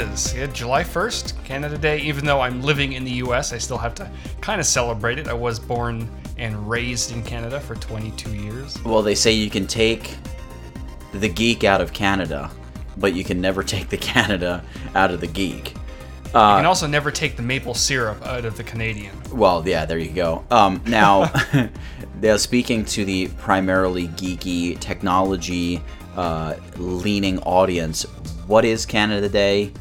is. Yeah, July 1st, Canada Day. Even though I'm living in the US, I still have to kind of celebrate it. I was born and raised in Canada for 22 years. Well, they say you can take the geek out of Canada, but you can never take the Canada out of the geek. you can also never take the maple syrup out of the Canadian. Well, yeah, there you go. Um, now, they're speaking to the primarily geeky, technology uh, leaning audience. What is Canada Day?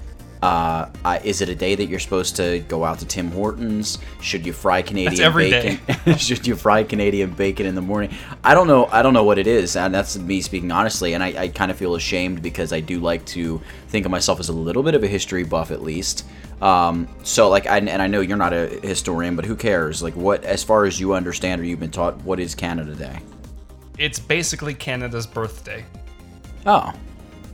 Uh, uh, is it a day that you're supposed to go out to Tim Hortons? Should you fry Canadian every day. bacon? Should you fry Canadian bacon in the morning? I don't know. I don't know what it is, and that's me speaking honestly. And I, I kind of feel ashamed because I do like to think of myself as a little bit of a history buff, at least. Um, so like, I, and I know you're not a historian, but who cares? Like, what, as far as you understand or you've been taught, what is Canada Day? It's basically Canada's birthday. Oh,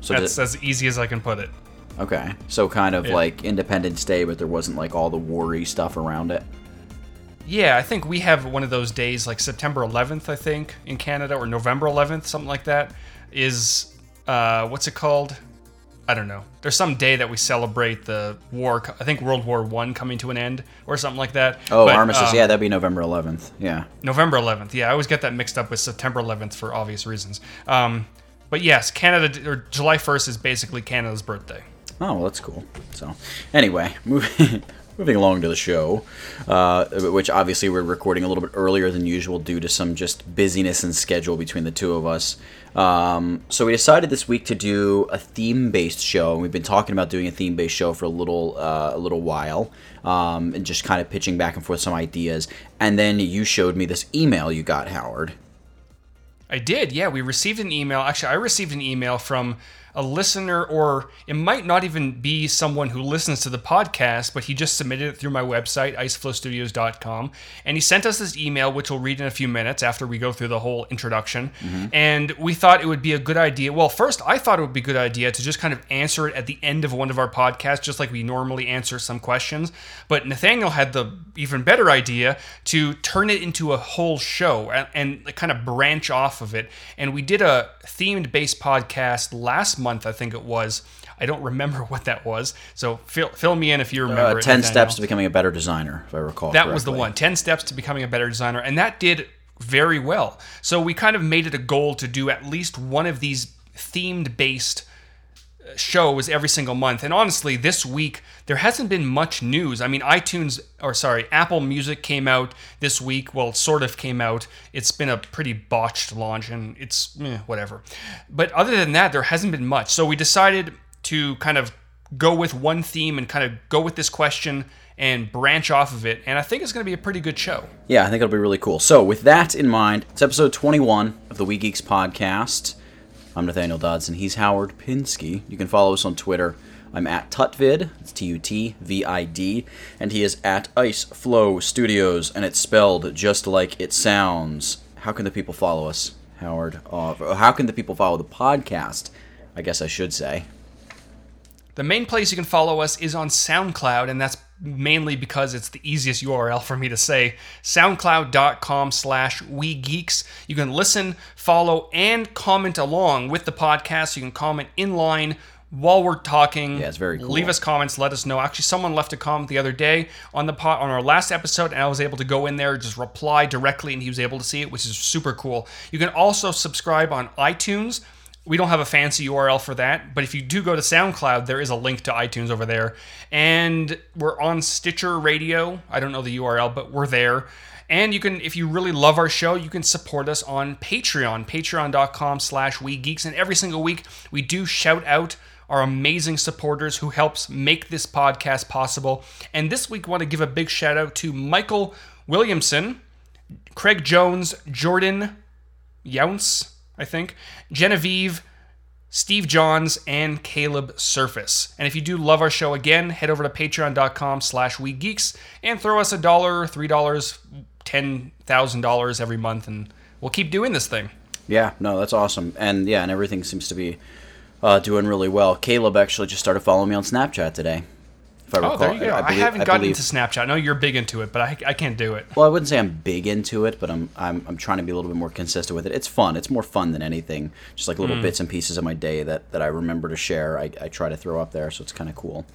so That's the- as easy as I can put it. Okay, so kind of Yeah. like Independence Day, but there wasn't like all the worry stuff around it. Yeah, I think we have one of those days like September 11th, I think, in Canada, or November 11th, something like that. Is uh, what's it called? I don't know. There's some day that we celebrate the war. I think World War One coming to an end, or something like that. Oh, But, armistice. um, yeah, that'd be November 11th. Yeah. November 11th. Yeah, I always get that mixed up with September 11th for obvious reasons. Um, but yes, Canada or July 1st is basically Canada's birthday. Oh, well, that's cool. So, anyway, moving moving along to the show, uh, which obviously we're recording a little bit earlier than usual due to some just busyness and schedule between the two of us. Um, so we decided this week to do a theme-based show, and we've been talking about doing a theme-based show for a little uh, a little while, um, and just kind of pitching back and forth some ideas. And then you showed me this email you got, Howard. I did, yeah. We received an email. Actually, I received an email from a listener, or it might not even be someone who listens to the podcast, but he just submitted it through my website, iceflowstudios.com. And he sent us this email, which we'll read in a few minutes after we go through the whole introduction. Mm-hmm. And we thought it would be a good idea. Well, first, I thought it would be a good idea to just kind of answer it at the end of one of our podcasts, just like we normally answer some questions. But Nathaniel had the even better idea to turn it into a whole show and, and kind of branch off of it. And we did a themed based podcast last month, I think it was. I don't remember what that was. So fill, fill me in if you remember. Uh, Ten Nathaniel. steps to becoming a better designer, if I recall. That was the one. 10 steps to becoming a better designer. And that did very well. So we kind of made it a goal to do at least one of these themed based uh, shows every single month. And honestly, this week there hasn't been much news. I mean, iTunes or sorry, Apple Music came out this week. Well, sort of came out. It's been a pretty botched launch and it's eh, whatever. But other than that, there hasn't been much. So we decided to kind of go with one theme and kind of go with this question and branch off of it. And I think it's going to be a pretty good show. Yeah, I think it'll be really cool. So, with that in mind, it's episode 21 of the We Geeks podcast. I'm Nathaniel Dodson. He's Howard Pinsky. You can follow us on Twitter. I'm at Tutvid. It's T U T V I D. And he is at Ice Flow Studios, and it's spelled just like it sounds. How can the people follow us, Howard? Uh, how can the people follow the podcast? I guess I should say. The main place you can follow us is on SoundCloud, and that's mainly because it's the easiest URL for me to say. SoundCloud.com slash WeGeeks. You can listen, follow, and comment along with the podcast. You can comment in line while we're talking. Yeah, it's very cool. Leave us comments, let us know. Actually, someone left a comment the other day on the pot on our last episode, and I was able to go in there, just reply directly, and he was able to see it, which is super cool. You can also subscribe on iTunes. We don't have a fancy URL for that, but if you do go to SoundCloud, there is a link to iTunes over there. And we're on Stitcher Radio. I don't know the URL, but we're there. And you can, if you really love our show, you can support us on Patreon, patreon.com slash we geeks. And every single week, we do shout out our amazing supporters who helps make this podcast possible. And this week, I want to give a big shout out to Michael Williamson, Craig Jones, Jordan Younce, I think, Genevieve, Steve Johns, and Caleb Surface. And if you do love our show again, head over to patreon.com slash geeks and throw us a dollar, three dollars, ten thousand dollars every month, and we'll keep doing this thing. Yeah, no, that's awesome. And yeah, and everything seems to be uh, doing really well. Caleb actually just started following me on Snapchat today. If I Oh, there you go. I, believe- haven't I gotten believe- into Snapchat. I know you're big into it, but I, I can't do it. Well, I wouldn't say I'm big into it, but I'm, I'm I'm trying to be a little bit more consistent with it. It's fun. It's more fun than anything. Just like little hmm. bits and pieces of my day that, that I remember to share. I, I try to throw up there, so it's kind of cool.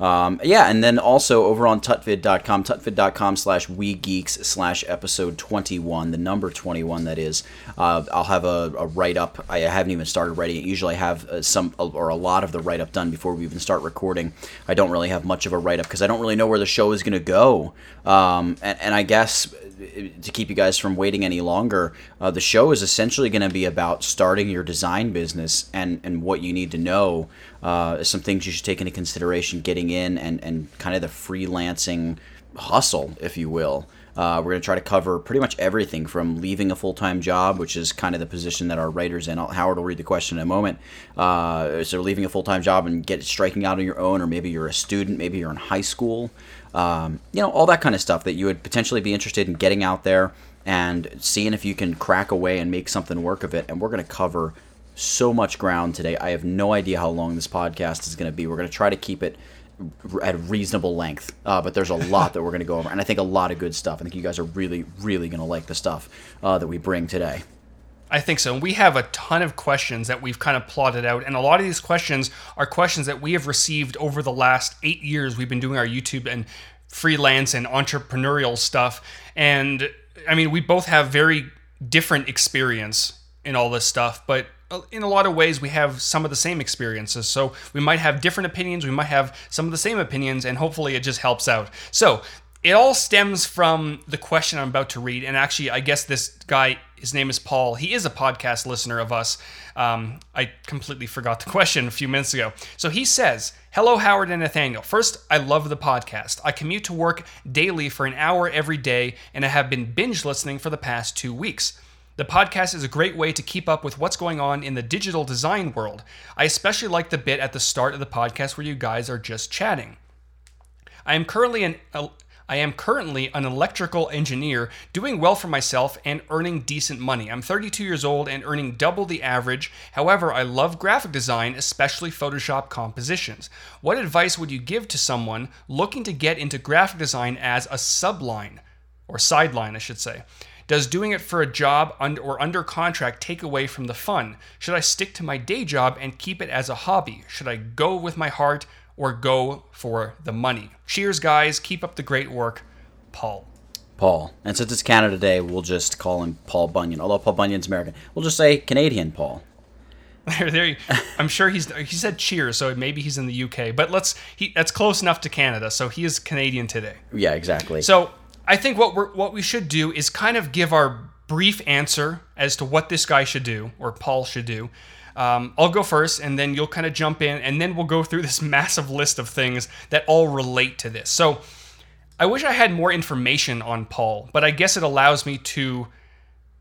Um, yeah, and then also over on tutvid.com, tutvid.com slash we geeks slash episode 21, the number 21 that is. Uh, I'll have a, a write up. I haven't even started writing it. Usually I have uh, some or a lot of the write up done before we even start recording. I don't really have much of a write up because I don't really know where the show is going to go. Um, and, and I guess to keep you guys from waiting any longer, uh, the show is essentially going to be about starting your design business and, and what you need to know. Uh, some things you should take into consideration getting in and, and kind of the freelancing hustle, if you will. Uh, we're going to try to cover pretty much everything from leaving a full time job, which is kind of the position that our writer's in. Howard will read the question in a moment. Uh, so, leaving a full time job and get striking out on your own, or maybe you're a student, maybe you're in high school, um, you know, all that kind of stuff that you would potentially be interested in getting out there and seeing if you can crack away and make something work of it. And we're going to cover so much ground today. I have no idea how long this podcast is going to be. We're going to try to keep it at reasonable length, uh, but there's a lot that we're going to go over, and I think a lot of good stuff. I think you guys are really, really going to like the stuff uh, that we bring today. I think so. And we have a ton of questions that we've kind of plotted out. And a lot of these questions are questions that we have received over the last eight years. We've been doing our YouTube and freelance and entrepreneurial stuff. And I mean, we both have very different experience in all this stuff, but uh, in a lot of ways, we have some of the same experiences. So we might have different opinions, we might have some of the same opinions, and hopefully it just helps out. So it all stems from the question I'm about to read. And actually, I guess this guy, his name is Paul. He is a podcast listener of us. Um, I completely forgot the question a few minutes ago. So he says, Hello, Howard and Nathaniel. First, I love the podcast. I commute to work daily for an hour every day, and I have been binge listening for the past two weeks. The podcast is a great way to keep up with what's going on in the digital design world. I especially like the bit at the start of the podcast where you guys are just chatting. I am currently an I am currently an electrical engineer, doing well for myself and earning decent money. I'm 32 years old and earning double the average. However, I love graphic design, especially Photoshop compositions. What advice would you give to someone looking to get into graphic design as a subline or sideline, I should say? Does doing it for a job or under contract take away from the fun? Should I stick to my day job and keep it as a hobby? Should I go with my heart or go for the money? Cheers, guys. Keep up the great work. Paul. Paul. And since it's Canada Day, we'll just call him Paul Bunyan. Although Paul Bunyan's American, we'll just say Canadian Paul. There, there you- I'm sure he's he said cheers, so maybe he's in the UK. But let's he that's close enough to Canada, so he is Canadian today. Yeah, exactly. So I think what we're what we should do is kind of give our brief answer as to what this guy should do or Paul should do. Um, I'll go first, and then you'll kind of jump in, and then we'll go through this massive list of things that all relate to this. So I wish I had more information on Paul, but I guess it allows me to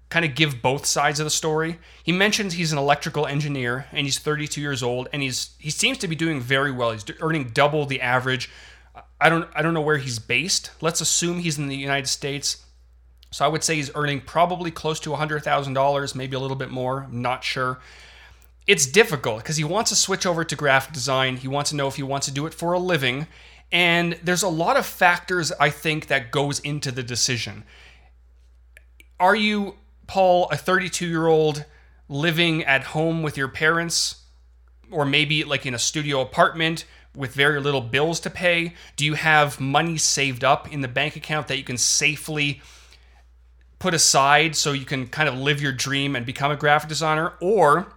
kind of give both sides of the story. He mentions he's an electrical engineer and he's 32 years old and he's he seems to be doing very well. He's earning double the average. I don't I don't know where he's based. Let's assume he's in the United States. So I would say he's earning probably close to $100,000, maybe a little bit more, I'm not sure. It's difficult because he wants to switch over to graphic design. He wants to know if he wants to do it for a living. And there's a lot of factors I think that goes into the decision. Are you Paul, a 32 year old living at home with your parents, or maybe like in a studio apartment with very little bills to pay? Do you have money saved up in the bank account that you can safely put aside so you can kind of live your dream and become a graphic designer? Or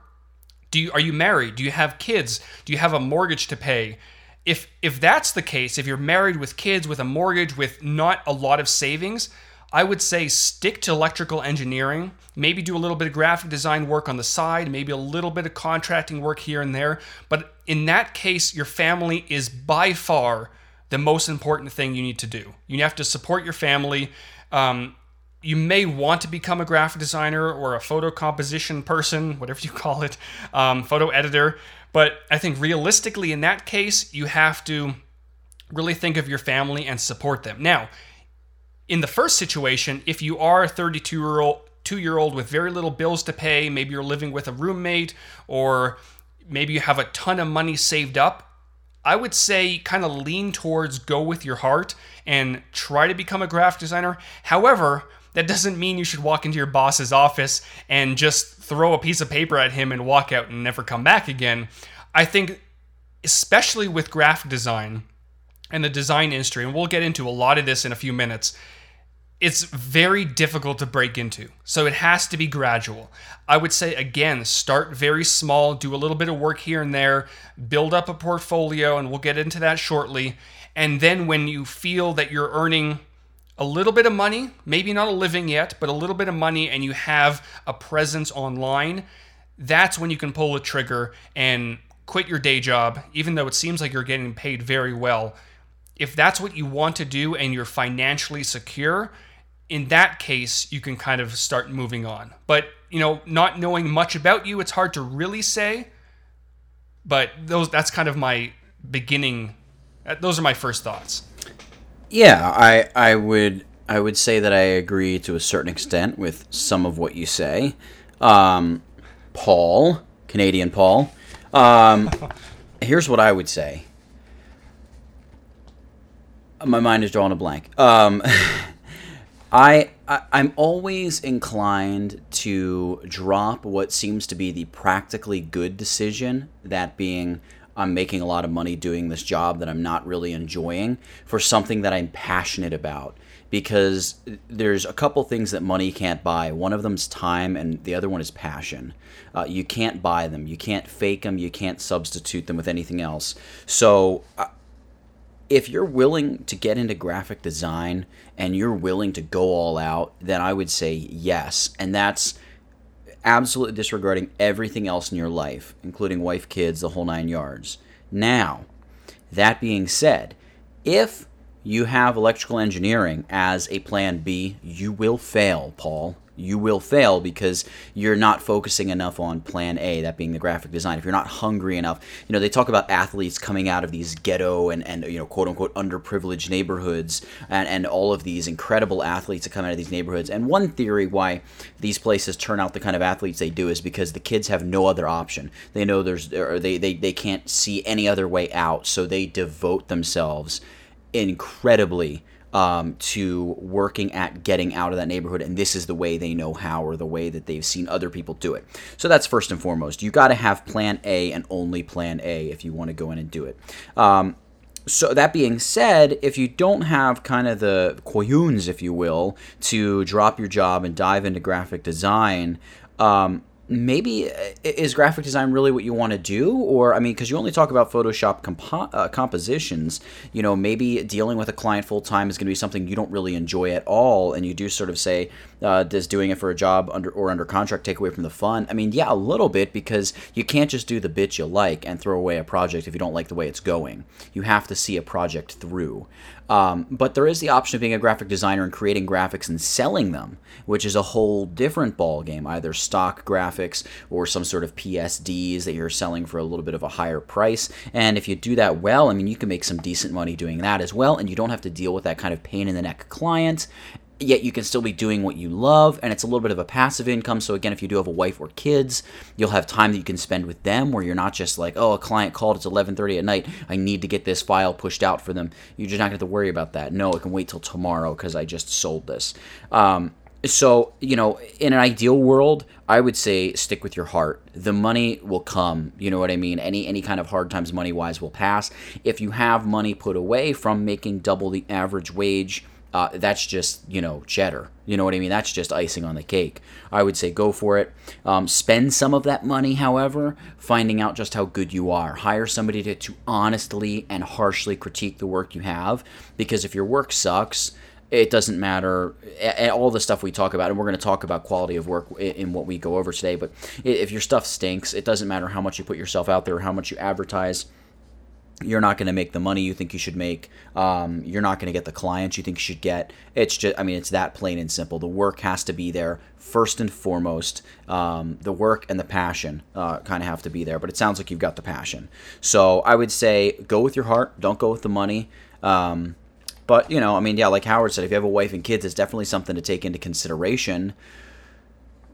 do you, are you married? Do you have kids? Do you have a mortgage to pay? If if that's the case, if you're married with kids with a mortgage with not a lot of savings, I would say stick to electrical engineering. Maybe do a little bit of graphic design work on the side, maybe a little bit of contracting work here and there. But in that case, your family is by far the most important thing you need to do. You have to support your family. Um, you may want to become a graphic designer or a photo composition person, whatever you call it, um, photo editor. But I think realistically, in that case, you have to really think of your family and support them. Now, in the first situation, if you are a 32 year old two year old with very little bills to pay, maybe you're living with a roommate, or maybe you have a ton of money saved up, I would say kind of lean towards go with your heart and try to become a graphic designer. However, that doesn't mean you should walk into your boss's office and just throw a piece of paper at him and walk out and never come back again. I think, especially with graphic design and the design industry, and we'll get into a lot of this in a few minutes, it's very difficult to break into. So it has to be gradual. I would say, again, start very small, do a little bit of work here and there, build up a portfolio, and we'll get into that shortly. And then when you feel that you're earning a little bit of money, maybe not a living yet, but a little bit of money, and you have a presence online, that's when you can pull the trigger and quit your day job, even though it seems like you're getting paid very well. If that's what you want to do and you're financially secure, in that case, you can kind of start moving on. But, you know, not knowing much about you, it's hard to really say. But those that's kind of my beginning uh, those are my first thoughts. Yeah, I I would I would say that I agree to a certain extent with some of what you say. Um, Paul, Canadian Paul. Um, here's what I would say. My mind is drawing a blank. Um, I, I I'm always inclined to drop what seems to be the practically good decision, that being I'm making a lot of money doing this job that I'm not really enjoying for something that I'm passionate about. Because there's a couple things that money can't buy. One of them's time, and the other one is passion. Uh, you can't buy them. You can't fake them. You can't substitute them with anything else. So, uh, if you're willing to get into graphic design and you're willing to go all out, then I would say yes. And that's absolutely disregarding everything else in your life, including wife, kids, the whole nine yards. Now, that being said, if you have electrical engineering as a plan B, you will fail, Paul you will fail because you're not focusing enough on plan A, that being the graphic design. If you're not hungry enough, you know, they talk about athletes coming out of these ghetto and, and you know, quote unquote underprivileged neighborhoods and, and all of these incredible athletes that come out of these neighborhoods. And one theory why these places turn out the kind of athletes they do is because the kids have no other option. They know there's, or they, they, they can't see any other way out, so they devote themselves incredibly um, to working at getting out of that neighborhood, and this is the way they know how or the way that they've seen other people do it. So that's first and foremost. You got to have plan A and only plan A if you want to go in and do it. Um, so that being said, if you don't have kind of the koyuns, if you will, to drop your job and dive into graphic design, um, maybe uh, is graphic design really what you want to do? Or i mean because you only talk about photoshop compo- uh, compositions you know maybe dealing with a client full time is going to be something you don't really enjoy at all and you do sort of say uh, does doing it for a job under or under contract take away from the fun? I mean yeah a little bit because you can't just do the bit you like and throw away a project if you don't like the way it's going. You have to see a project through um, but there is the option of being a graphic designer and creating graphics and selling them, which is a whole different ball game. Either stock graphics or some sort of PSDs that you're selling for a little bit of a higher price. And if you do that well, I mean, you can make some decent money doing that as well, and you don't have to deal with that kind of pain in the neck client yet you can still be doing what you love and it's a little bit of a passive income. So again if you do have a wife or kids you'll have time that you can spend with them where you're not just like oh a client called it's 11.30 at night. I need to get this file pushed out for them. You're just not going to have to worry about that. No it can wait till tomorrow because i just sold this. Um, so you know in an ideal world i would say stick with your heart. The money will come you know what i mean? Any any kind of hard times money wise will pass. If you have money put away from making double the average wage uh, that's just you know cheddar. You know what I mean? That's just icing on the cake. I would say go for it. Um, spend some of that money, however, finding out just how good you are. Hire somebody to, to honestly and harshly critique the work you have, because if your work sucks, it doesn't matter all the stuff we talk about and we're going to talk about quality of work in what we go over today but if your stuff stinks it doesn't matter how much you put yourself out there how much you advertise you're not going to make the money you think you should make. Um, you're not going to get the clients you think you should get. It's just, I mean, it's that plain and simple. The work has to be there first and foremost. Um, the work and the passion uh, kind of have to be there. But it sounds like you've got the passion. So I would say go with your heart. Don't go with the money. Um, but you know, I mean, yeah, like Howard said, if you have a wife and kids, it's definitely something to take into consideration.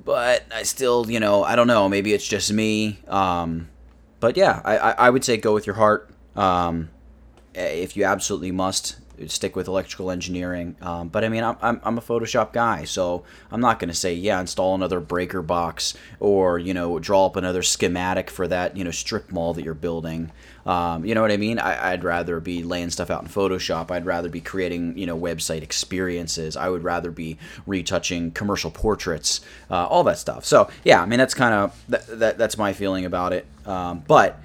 But I still, you know, I don't know. Maybe it's just me. Um, but yeah, I, I would say go with your heart Um, if you absolutely must, stick with electrical engineering. Um, but I mean, I'm, I'm, a Photoshop guy, so I'm not going to say, yeah, install another breaker box or, you know, draw up another schematic for that, you know, strip mall that you're building. Um, you know what I mean? I, would rather be laying stuff out in Photoshop. I'd rather be creating, you know, website experiences. I would rather be retouching commercial portraits, uh, all that stuff. So, yeah, I mean, that's kind of, that, that, that's my feeling about it. Um, but,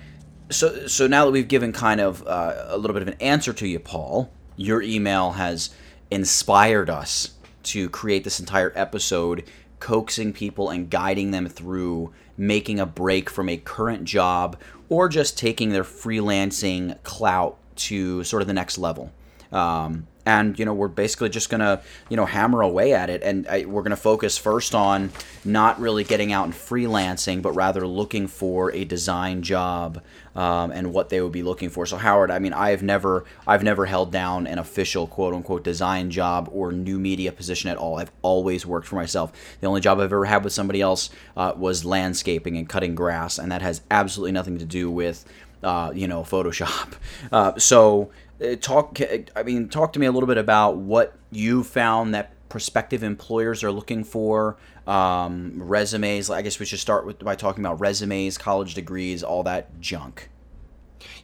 so, so now that we've given kind of uh, a little bit of an answer to you, Paul, your email has inspired us to create this entire episode, coaxing people and guiding them through making a break from a current job or just taking their freelancing clout to sort of the next level. Um, and you know we're basically just gonna you know hammer away at it and I, we're gonna focus first on not really getting out and freelancing but rather looking for a design job um, and what they would be looking for. So howard i mean i've never i've never held down an official quote unquote design job or new media position at all. I've always worked for myself. The only job i've ever had with somebody else uh, was landscaping and cutting grass and that has absolutely nothing to do with uh, you know photoshop. Uh, so uh, talk i mean talk to me a little bit about what you found that prospective employers are looking for um, resumes i guess we should start with by talking about resumes college degrees all that junk.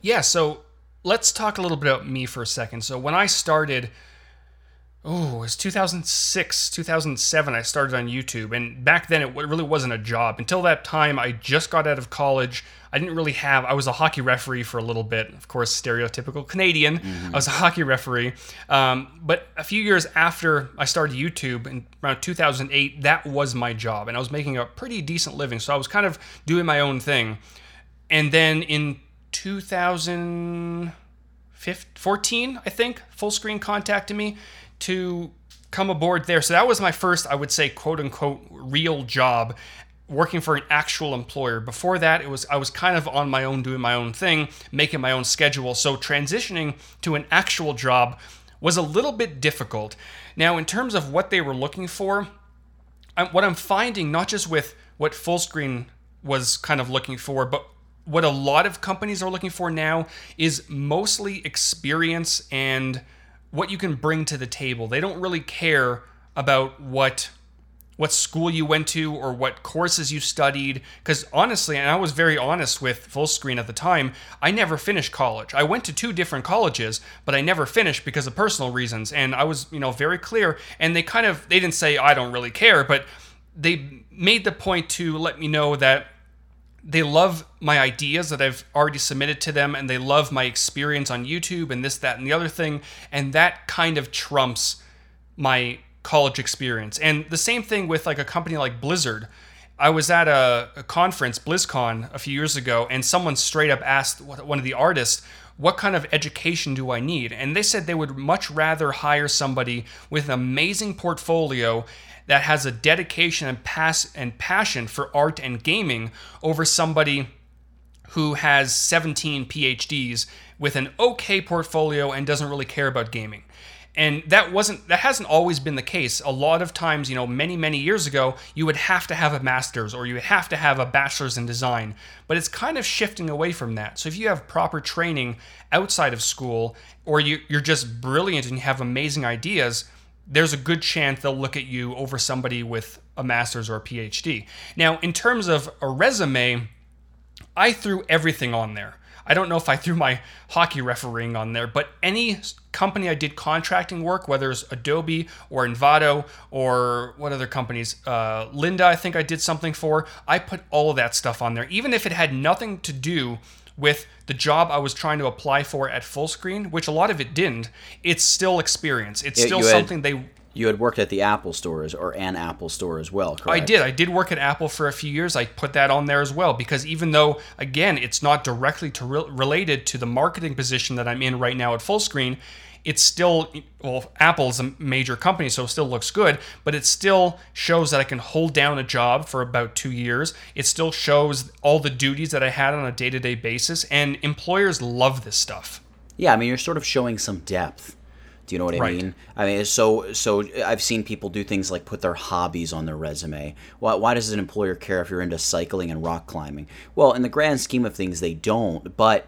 Yeah so let's talk a little bit about me for a second. So when i started oh, it was 2006, 2007. I started on YouTube, and back then it really wasn't a job. Until that time, I just got out of college. I didn't really have. I was a hockey referee for a little bit, of course, stereotypical Canadian. Mm-hmm. I was a hockey referee, um, but a few years after I started YouTube in around 2008, that was my job, and I was making a pretty decent living. So I was kind of doing my own thing, and then in 2014, I think, Fullscreen contacted me to come aboard there. So that was my first, I would say, quote unquote, real job working for an actual employer. Before that, it was I was kind of on my own doing my own thing, making my own schedule. So transitioning to an actual job was a little bit difficult. Now, in terms of what they were looking for, I'm, what I'm finding not just with what Fullscreen was kind of looking for, but what a lot of companies are looking for now is mostly experience and what you can bring to the table. They don't really care about what what school you went to or what courses you studied. Because honestly and i was very honest with fullscreen at the time i never finished college. I went to two different colleges but i never finished because of personal reasons. And i was you know very clear. And they kind of they didn't say i don't really care but they made the point to let me know that they love my ideas that I've already submitted to them and they love my experience on YouTube and this, that, and the other thing. And that kind of trumps my college experience. And the same thing with like a company like Blizzard. I was at a, a conference, BlizzCon, a few years ago, and someone straight up asked one of the artists, What kind of education do I need? And they said they would much rather hire somebody with an amazing portfolio that has a dedication and pass and passion for art and gaming over somebody who has 17 PhDs with an okay portfolio and doesn't really care about gaming. And that wasn't that hasn't always been the case. A lot of times, you know, many many years ago, you would have to have a master's or you would have to have a bachelor's in design. But it's kind of shifting away from that. So if you have proper training outside of school or you, you're just brilliant and you have amazing ideas, there's a good chance they'll look at you over somebody with a master's or a PhD. Now, in terms of a resume, I threw everything on there. I don't know if I threw my hockey refereeing on there, but any company I did contracting work, whether it's Adobe or Envato or what other companies, uh, Lynda, I think I did something for, I put all of that stuff on there, even if it had nothing to do with the job I was trying to apply for at Fullscreen, which a lot of it didn't, it's still experience. It's still something they you had worked at the Apple stores or an Apple store as well, correct? I did. I did work at Apple for a few years. I put that on there as well because even though, again, it's not directly to re- related to the marketing position that I'm in right now at Fullscreen, it's still well apple's a major company so it still looks good but it still shows that i can hold down a job for about two years it still shows all the duties that i had on a day-to-day basis and employers love this stuff yeah i mean you're sort of showing some depth do you know what I right. mean? I mean, so so I've seen people do things like put their hobbies on their resume. Why, why does an employer care if you're into cycling and rock climbing? Well, in the grand scheme of things, they don't. But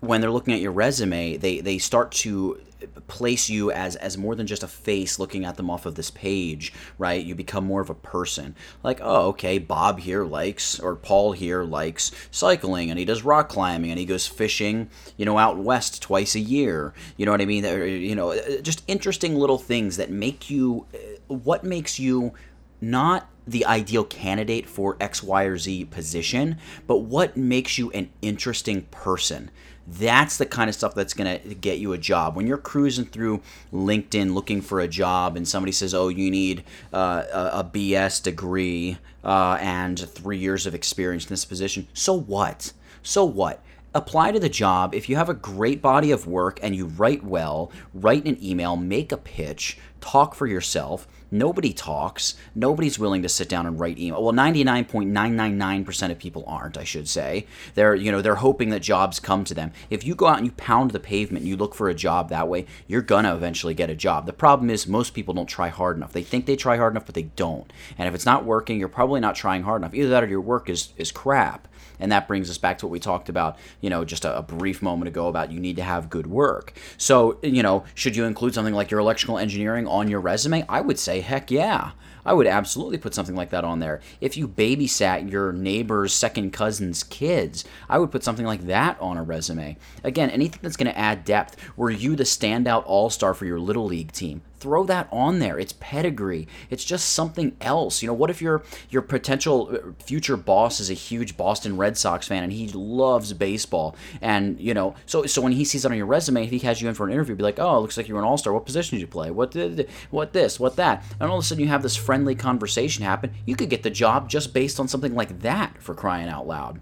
when they're looking at your resume, they they start to place you as as more than just a face looking at them off of this page, right? You become more of a person. Like, oh, okay, Bob here likes or Paul here likes cycling and he does rock climbing and he goes fishing, you know, out west twice a year. You know what I mean? You know, uh, just interesting little things that make you uh, what makes you not the ideal candidate for X, Y, or Z position, but what makes you an interesting person. That's the kind of stuff that's going to get you a job. When you're cruising through LinkedIn looking for a job and somebody says, oh, you need uh, a, BS degree uh, and three years of experience in this position, so what? So what? apply to the job. If you have a great body of work and you write well, write an email, make a pitch, talk for yourself. Nobody talks. Nobody's willing to sit down and write email. Well, 99.999% of people aren't, I should say. They're, you know, they're hoping that jobs come to them. If you go out and you pound the pavement and you look for a job that way, you're going to eventually get a job. The problem is most people don't try hard enough. They think they try hard enough, but they don't. And if it's not working, you're probably not trying hard enough. Either that or your work is is crap. And that brings us back to what we talked about, you know, just a, a brief moment ago about you need to have good work. So, you know, should you include something like your electrical engineering on your resume? I would say, heck yeah. I would absolutely put something like that on there. If you babysat your neighbor's second cousin's kids, I would put something like that on a resume. Again, anything that's going to add depth. Were you the standout all star for your little league team? Throw that on there. It's pedigree. It's just something else. You know, what if your your potential uh, future boss is a huge Boston Red Sox fan and he loves baseball? And you know, so so when he sees it on your resume, if he has you in for an interview, be like, oh, it looks like you're an all star. What position did you play? What did what this? What that? And all of a sudden you have this friendly conversation happen. You could get the job just based on something like that for crying out loud.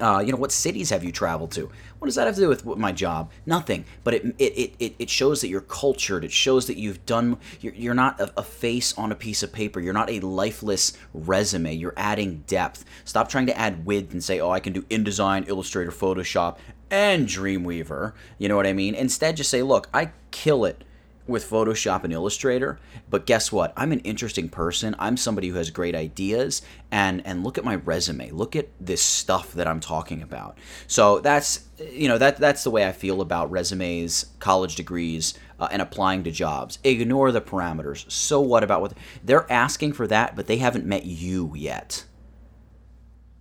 Uh, you know, what cities have you traveled to? What does that have to do with my job? Nothing. But it it, it, it shows that you're cultured. It shows that you've done. You're, you're not a, a face on a piece of paper. You're not a lifeless resume. You're adding depth. Stop trying to add width and say, oh, I can do InDesign, Illustrator, Photoshop, and Dreamweaver. You know what I mean? Instead, just say, look, I kill it with Photoshop and Illustrator, but guess what? I'm an interesting person. I'm somebody who has great ideas and and look at my resume. Look at this stuff that I'm talking about. So that's you know that that's the way I feel about resumes, college degrees, uh, and applying to jobs. Ignore the parameters. So what about what they're asking for that, but they haven't met you yet.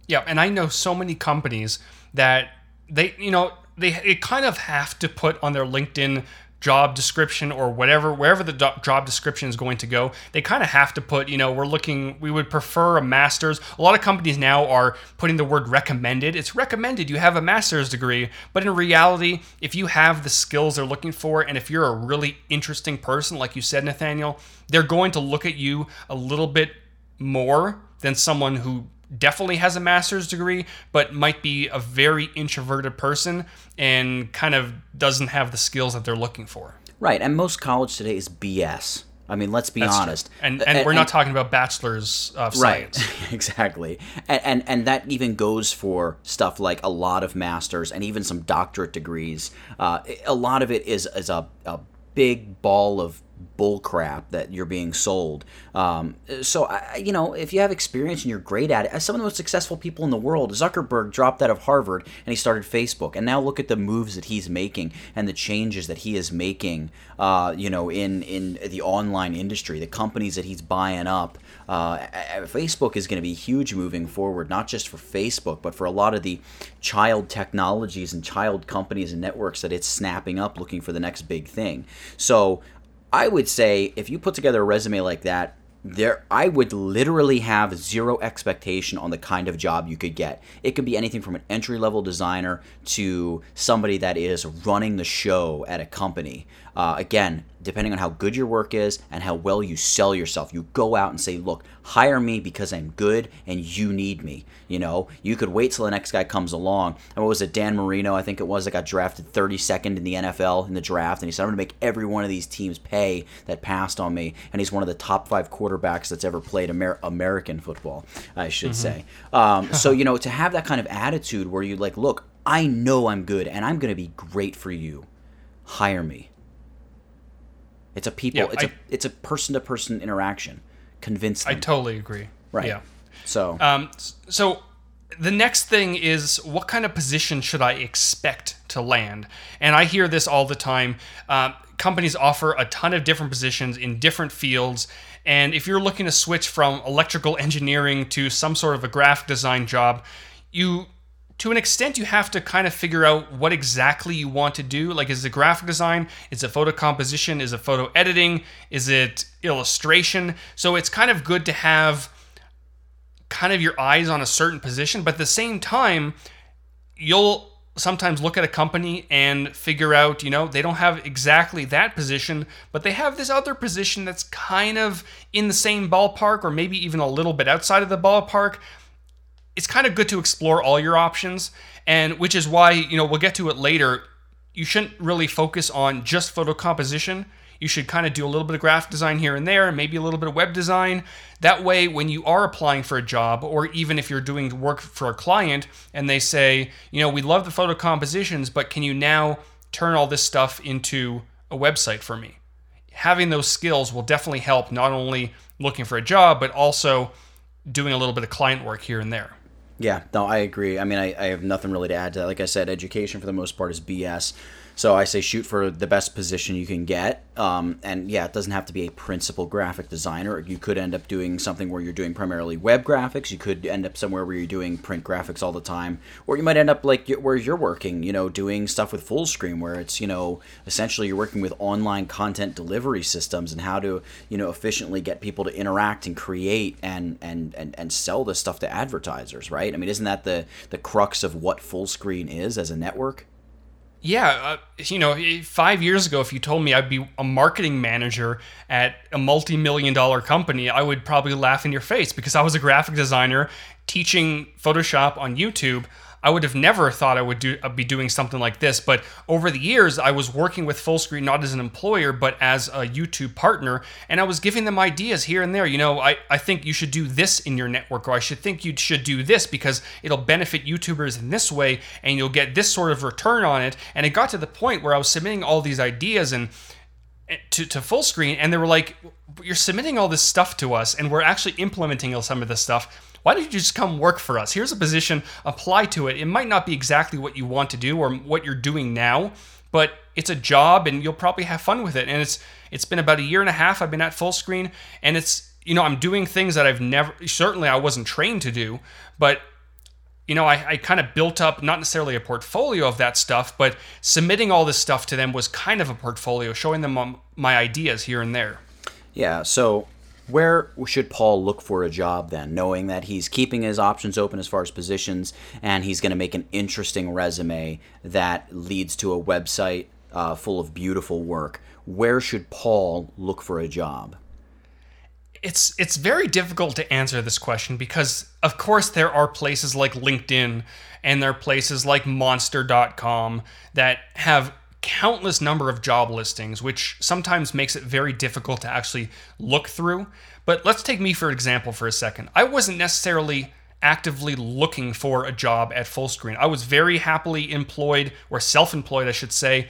Yeah, and I know so many companies that they you know they, they kind of have to put on their LinkedIn job description or whatever wherever the do- job description is going to go they kind of have to put you know we're looking we would prefer a master's. A lot of companies now are putting the word recommended. It's recommended you have a master's degree. But in reality if you have the skills they're looking for and if you're a really interesting person like you said nathaniel they're going to look at you a little bit more than someone who definitely has a master's degree, but might be a very introverted person and kind of doesn't have the skills that they're looking for. Right, and most college today is BS. I mean, let's be That's honest. True. And, and, and we're not talking about bachelors of science. Right, exactly. And, and, and that even goes for stuff like a lot of masters and even some doctorate degrees. Uh, a lot of it is, is a, a big ball of bullcrap that you're being sold. Um, so, I, you know, if you have experience and you're great at it, some of the most successful people in the world, Zuckerberg dropped out of Harvard and he started Facebook. And now look at the moves that he's making and the changes that he is making, uh, you know, in, in the online industry, the companies that he's buying up. Uh, Facebook is going to be huge moving forward, not just for Facebook, but for a lot of the child technologies and child companies and networks that it's snapping up looking for the next big thing. So I would say if you put together a resume like that, there I would literally have zero expectation on the kind of job you could get. It could be anything from an entry level designer to somebody that is running the show at a company. Uh, again, depending on how good your work is and how well you sell yourself, you go out and say, "Look, hire me because I'm good and you need me." You know, you could wait till the next guy comes along. And what was it, Dan Marino? I think it was that got drafted 32nd in the NFL in the draft, and he said, "I'm going to make every one of these teams pay that passed on me." And he's one of the top five quarterbacks that's ever played Amer- American football, I should mm-hmm. say. Um, so you know, to have that kind of attitude where you like, "Look, I know I'm good and I'm going to be great for you. Hire me." It's a people. Yeah, it's I, a it's a person to person interaction. Convince them. I totally agree. Right. Yeah. So. Um. So. the next thing is what kind of position should I expect to land? And I hear this all the time. Uh, companies offer a ton of different positions in different fields. And if you're looking to switch from electrical engineering to some sort of a graphic design job, you to an extent you have to kind of figure out what exactly you want to do. Like is it graphic design? Is it photo composition? Is it photo editing? Is it illustration? So it's kind of good to have kind of your eyes on a certain position but at the same time you'll sometimes look at a company and figure out, you know, they don't have exactly that position, but they have this other position that's kind of in the same ballpark or maybe even a little bit outside of the ballpark. It's kind of good to explore all your options, and which is why, you know, we'll get to it later. You shouldn't really focus on just photo composition you should kind of do a little bit of graphic design here and there, maybe a little bit of web design. That way, when you are applying for a job, or even if you're doing work for a client and they say, you know, we love the photo compositions, but can you now turn all this stuff into a website for me? Having those skills will definitely help not only looking for a job, but also doing a little bit of client work here and there. Yeah, no, I agree. I mean, I, I have nothing really to add to that. Like I said, education for the most part is BS. So I say shoot for the best position you can get. Um, and yeah, it doesn't have to be a principal graphic designer. You could end up doing something where you're doing primarily web graphics. You could end up somewhere where you're doing print graphics all the time. Or you might end up like where you're working, you know, doing stuff with Fullscreen, where it's, you know, essentially you're working with online content delivery systems and how to, you know, efficiently get people to interact and create and, and, and, and sell this stuff to advertisers, right? I mean, isn't that the, the crux of what Fullscreen is as a network? Yeah, uh, you know, five years ago, if you told me I'd be a marketing manager at a multi million dollar company, I would probably laugh in your face because I was a graphic designer teaching Photoshop on YouTube. I would have never thought I would do uh, be doing something like this. But over the years, I was working with Fullscreen not as an employer, but as a YouTube partner, and I was giving them ideas here and there. You know, I, I think you should do this in your network, or I should think you should do this because it'll benefit YouTubers in this way, and you'll get this sort of return on it. And it got to the point where I was submitting all these ideas and eh, to, to Fullscreen and they were like you're submitting all this stuff to us and we're actually implementing some of this stuff why don't you just come work for us? Here's a position, apply to it. It might not be exactly what you want to do or what you're doing now, but it's a job and you'll probably have fun with it. And it's it's been about a year and a half I've been at Fullscreen and it's you know, I'm doing things that I've never certainly I wasn't trained to do, but you know, I, I kind of built up not necessarily a portfolio of that stuff, but submitting all this stuff to them was kind of a portfolio, showing them um, my ideas here and there. Yeah. So where should Paul look for a job then, knowing that he's keeping his options open as far as positions and he's going to make an interesting resume that leads to a website uh, full of beautiful work? Where should Paul look for a job? It's it's very difficult to answer this question because of course there are places like LinkedIn and there are places like monster.com that have countless number of job listings, which sometimes makes it very difficult to actually look through. But let's take me for example for a second. I wasn't necessarily actively looking for a job at Fullscreen. I was very happily employed, or self employed, I should say,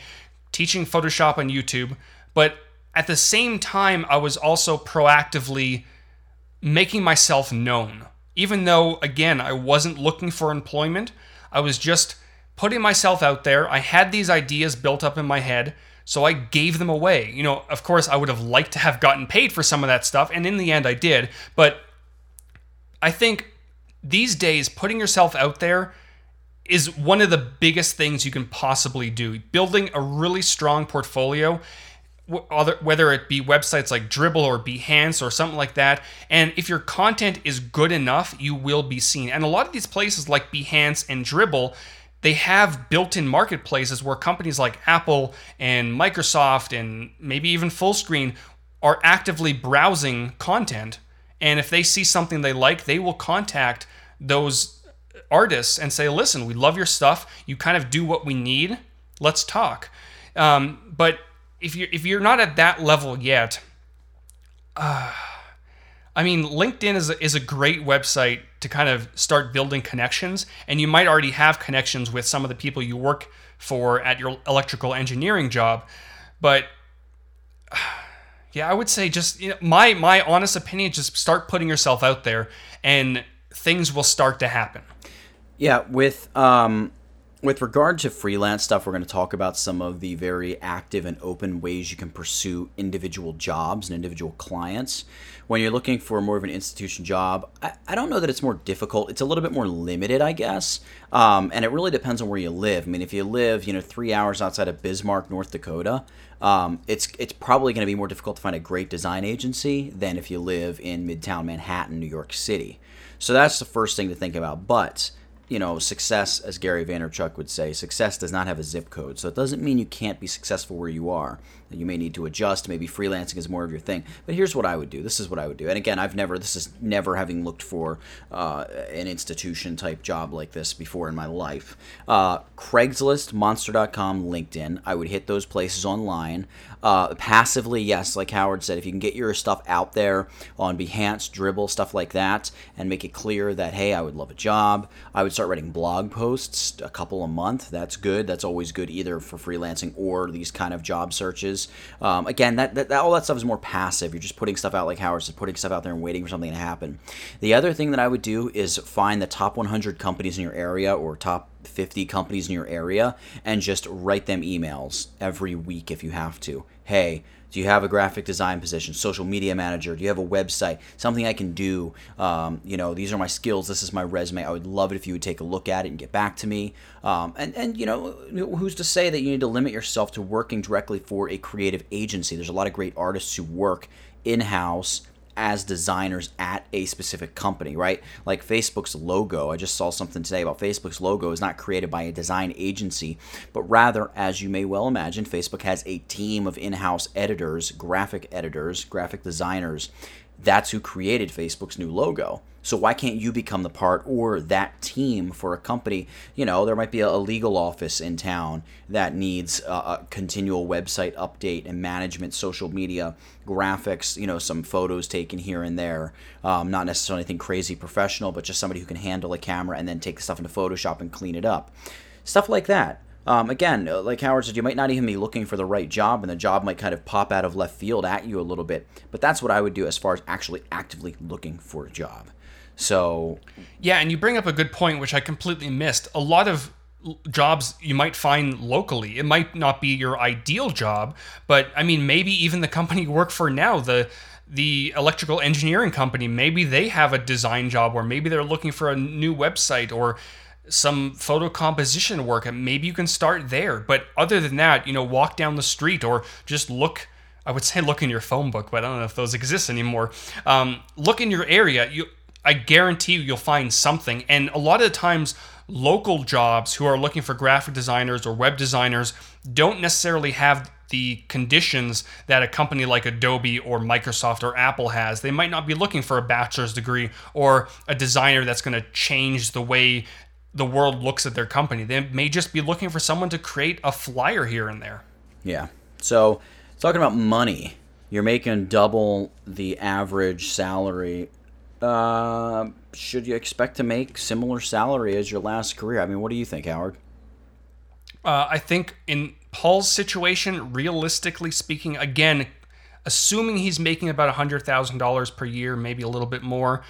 teaching Photoshop on YouTube. But at the same time, I was also proactively making myself known. Even though, again, I wasn't looking for employment, I was just putting myself out there. I had these ideas built up in my head, so I gave them away. You know, of course, I would have liked to have gotten paid for some of that stuff, and in the end, I did. But I think these days, putting yourself out there is one of the biggest things you can possibly do. Building a really strong portfolio whether it be websites like Dribbble or Behance or something like that. And if your content is good enough, you will be seen. And a lot of these places like Behance and Dribbble, they have built-in marketplaces where companies like Apple and Microsoft and maybe even Fullscreen are actively browsing content. And if they see something they like they will contact those artists and say listen we love your stuff. You kind of do what we need. Let's talk. Um, but if you're if you're not at that level yet uh, I mean, LinkedIn is a, is a great website to kind of start building connections, and you might already have connections with some of the people you work for at your electrical engineering job. But yeah, I would say just you know, my my honest opinion, just start putting yourself out there, and things will start to happen. Yeah, with um, with regard to freelance stuff, we're going to talk about some of the very active and open ways you can pursue individual jobs and individual clients. When you're looking for more of an institution job, I, I don't know that it's more difficult. It's a little bit more limited, I guess. Um, and it really depends on where you live. I mean, if you live, you know, three hours outside of Bismarck, North Dakota, um, it's it's probably going to be more difficult to find a great design agency than if you live in Midtown Manhattan, New York City. So that's the first thing to think about. But you know, success, as Gary Vaynerchuk would say, success does not have a zip code. So it doesn't mean you can't be successful where you are. You may need to adjust. Maybe freelancing is more of your thing. But here's what I would do. This is what I would do. And again, I've never, this is never having looked for uh, an institution type job like this before in my life. Uh, Craigslist, Monster.com, LinkedIn. I would hit those places online. Uh, passively, yes, like Howard said, if you can get your stuff out there on Behance, Dribbble, stuff like that, and make it clear that, hey, I would love a job, I would start writing blog posts a couple a month. That's good. That's always good either for freelancing or these kind of job searches. Um, again, that, that, all that stuff is more passive. You're just putting stuff out like Howard said, putting stuff out there and waiting for something to happen. The other thing that I would do is find the top 100 companies in your area or top 50 companies in your area and just write them emails every week if you have to. Hey, do you have a graphic design position, social media manager? Do you have a website? Something I can do? Um, you know, these are my skills. This is my resume. I would love it if you would take a look at it and get back to me. Um, and and you know, who's to say that you need to limit yourself to working directly for a creative agency? There's a lot of great artists who work in house as designers at a specific company, right? Like Facebook's logo. I just saw something today about Facebook's logo is not created by a design agency, but rather, as you may well imagine, Facebook has a team of in house editors, graphic editors, graphic designers. That's who created Facebook's new logo. So why can't you become the part or that team for a company? You know, there might be a, legal office in town that needs a, a, continual website update and management, social media, graphics. You know, some photos taken here and there. Um, not necessarily anything crazy professional, but just somebody who can handle a camera and then take the stuff into Photoshop and clean it up. Stuff like that. Um, again, uh, like Howard said, you might not even be looking for the right job, and the job might kind of pop out of left field at you a little bit. But that's what I would do as far as actually actively looking for a job. So, yeah, and you bring up a good point, which I completely missed. A lot of jobs you might find locally. It might not be your ideal job, but I mean, maybe even the company you work for now, the the electrical engineering company, maybe they have a design job, or maybe they're looking for a new website or some photo composition work, and maybe you can start there. But other than that, you know, walk down the street or just look. I would say look in your phone book, but I don't know if those exist anymore. Um, look in your area. You I guarantee you you'll find something. And a lot of the times, local jobs who are looking for graphic designers or web designers don't necessarily have the conditions that a company like Adobe or Microsoft or Apple has. They might not be looking for a bachelor's degree or a designer that's going to change the way the world looks at their company. They may just be looking for someone to create a flyer here and there. Yeah. So, talking about money, you're making double the average salary uh, should you expect to make similar salary as your last career? I mean, what do you think, Howard? Uh, I think in Paul's situation, realistically speaking, again, assuming he's making about $100,000 per year, maybe a little bit more,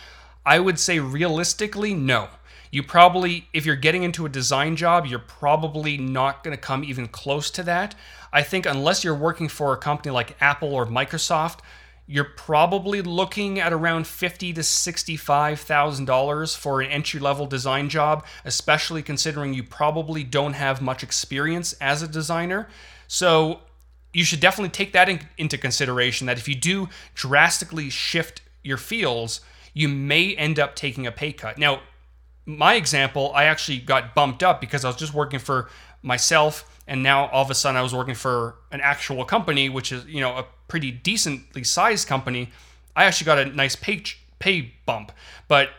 I would say realistically, no. You probably, if you're getting into a design job, you're probably not going to come even close to that. I think unless you're working for a company like Apple or Microsoft, you're probably looking at around fifty to sixty-five thousand dollars for an entry-level design job, especially considering you probably don't have much experience as a designer. So you should definitely take that in, into consideration. That if you do drastically shift your fields, you may end up taking a pay cut. Now, my example, I actually got bumped up because I was just working for myself and now all of a sudden I was working for an actual company, which is you know a pretty decently sized company. I actually got a nice pay pay bump, but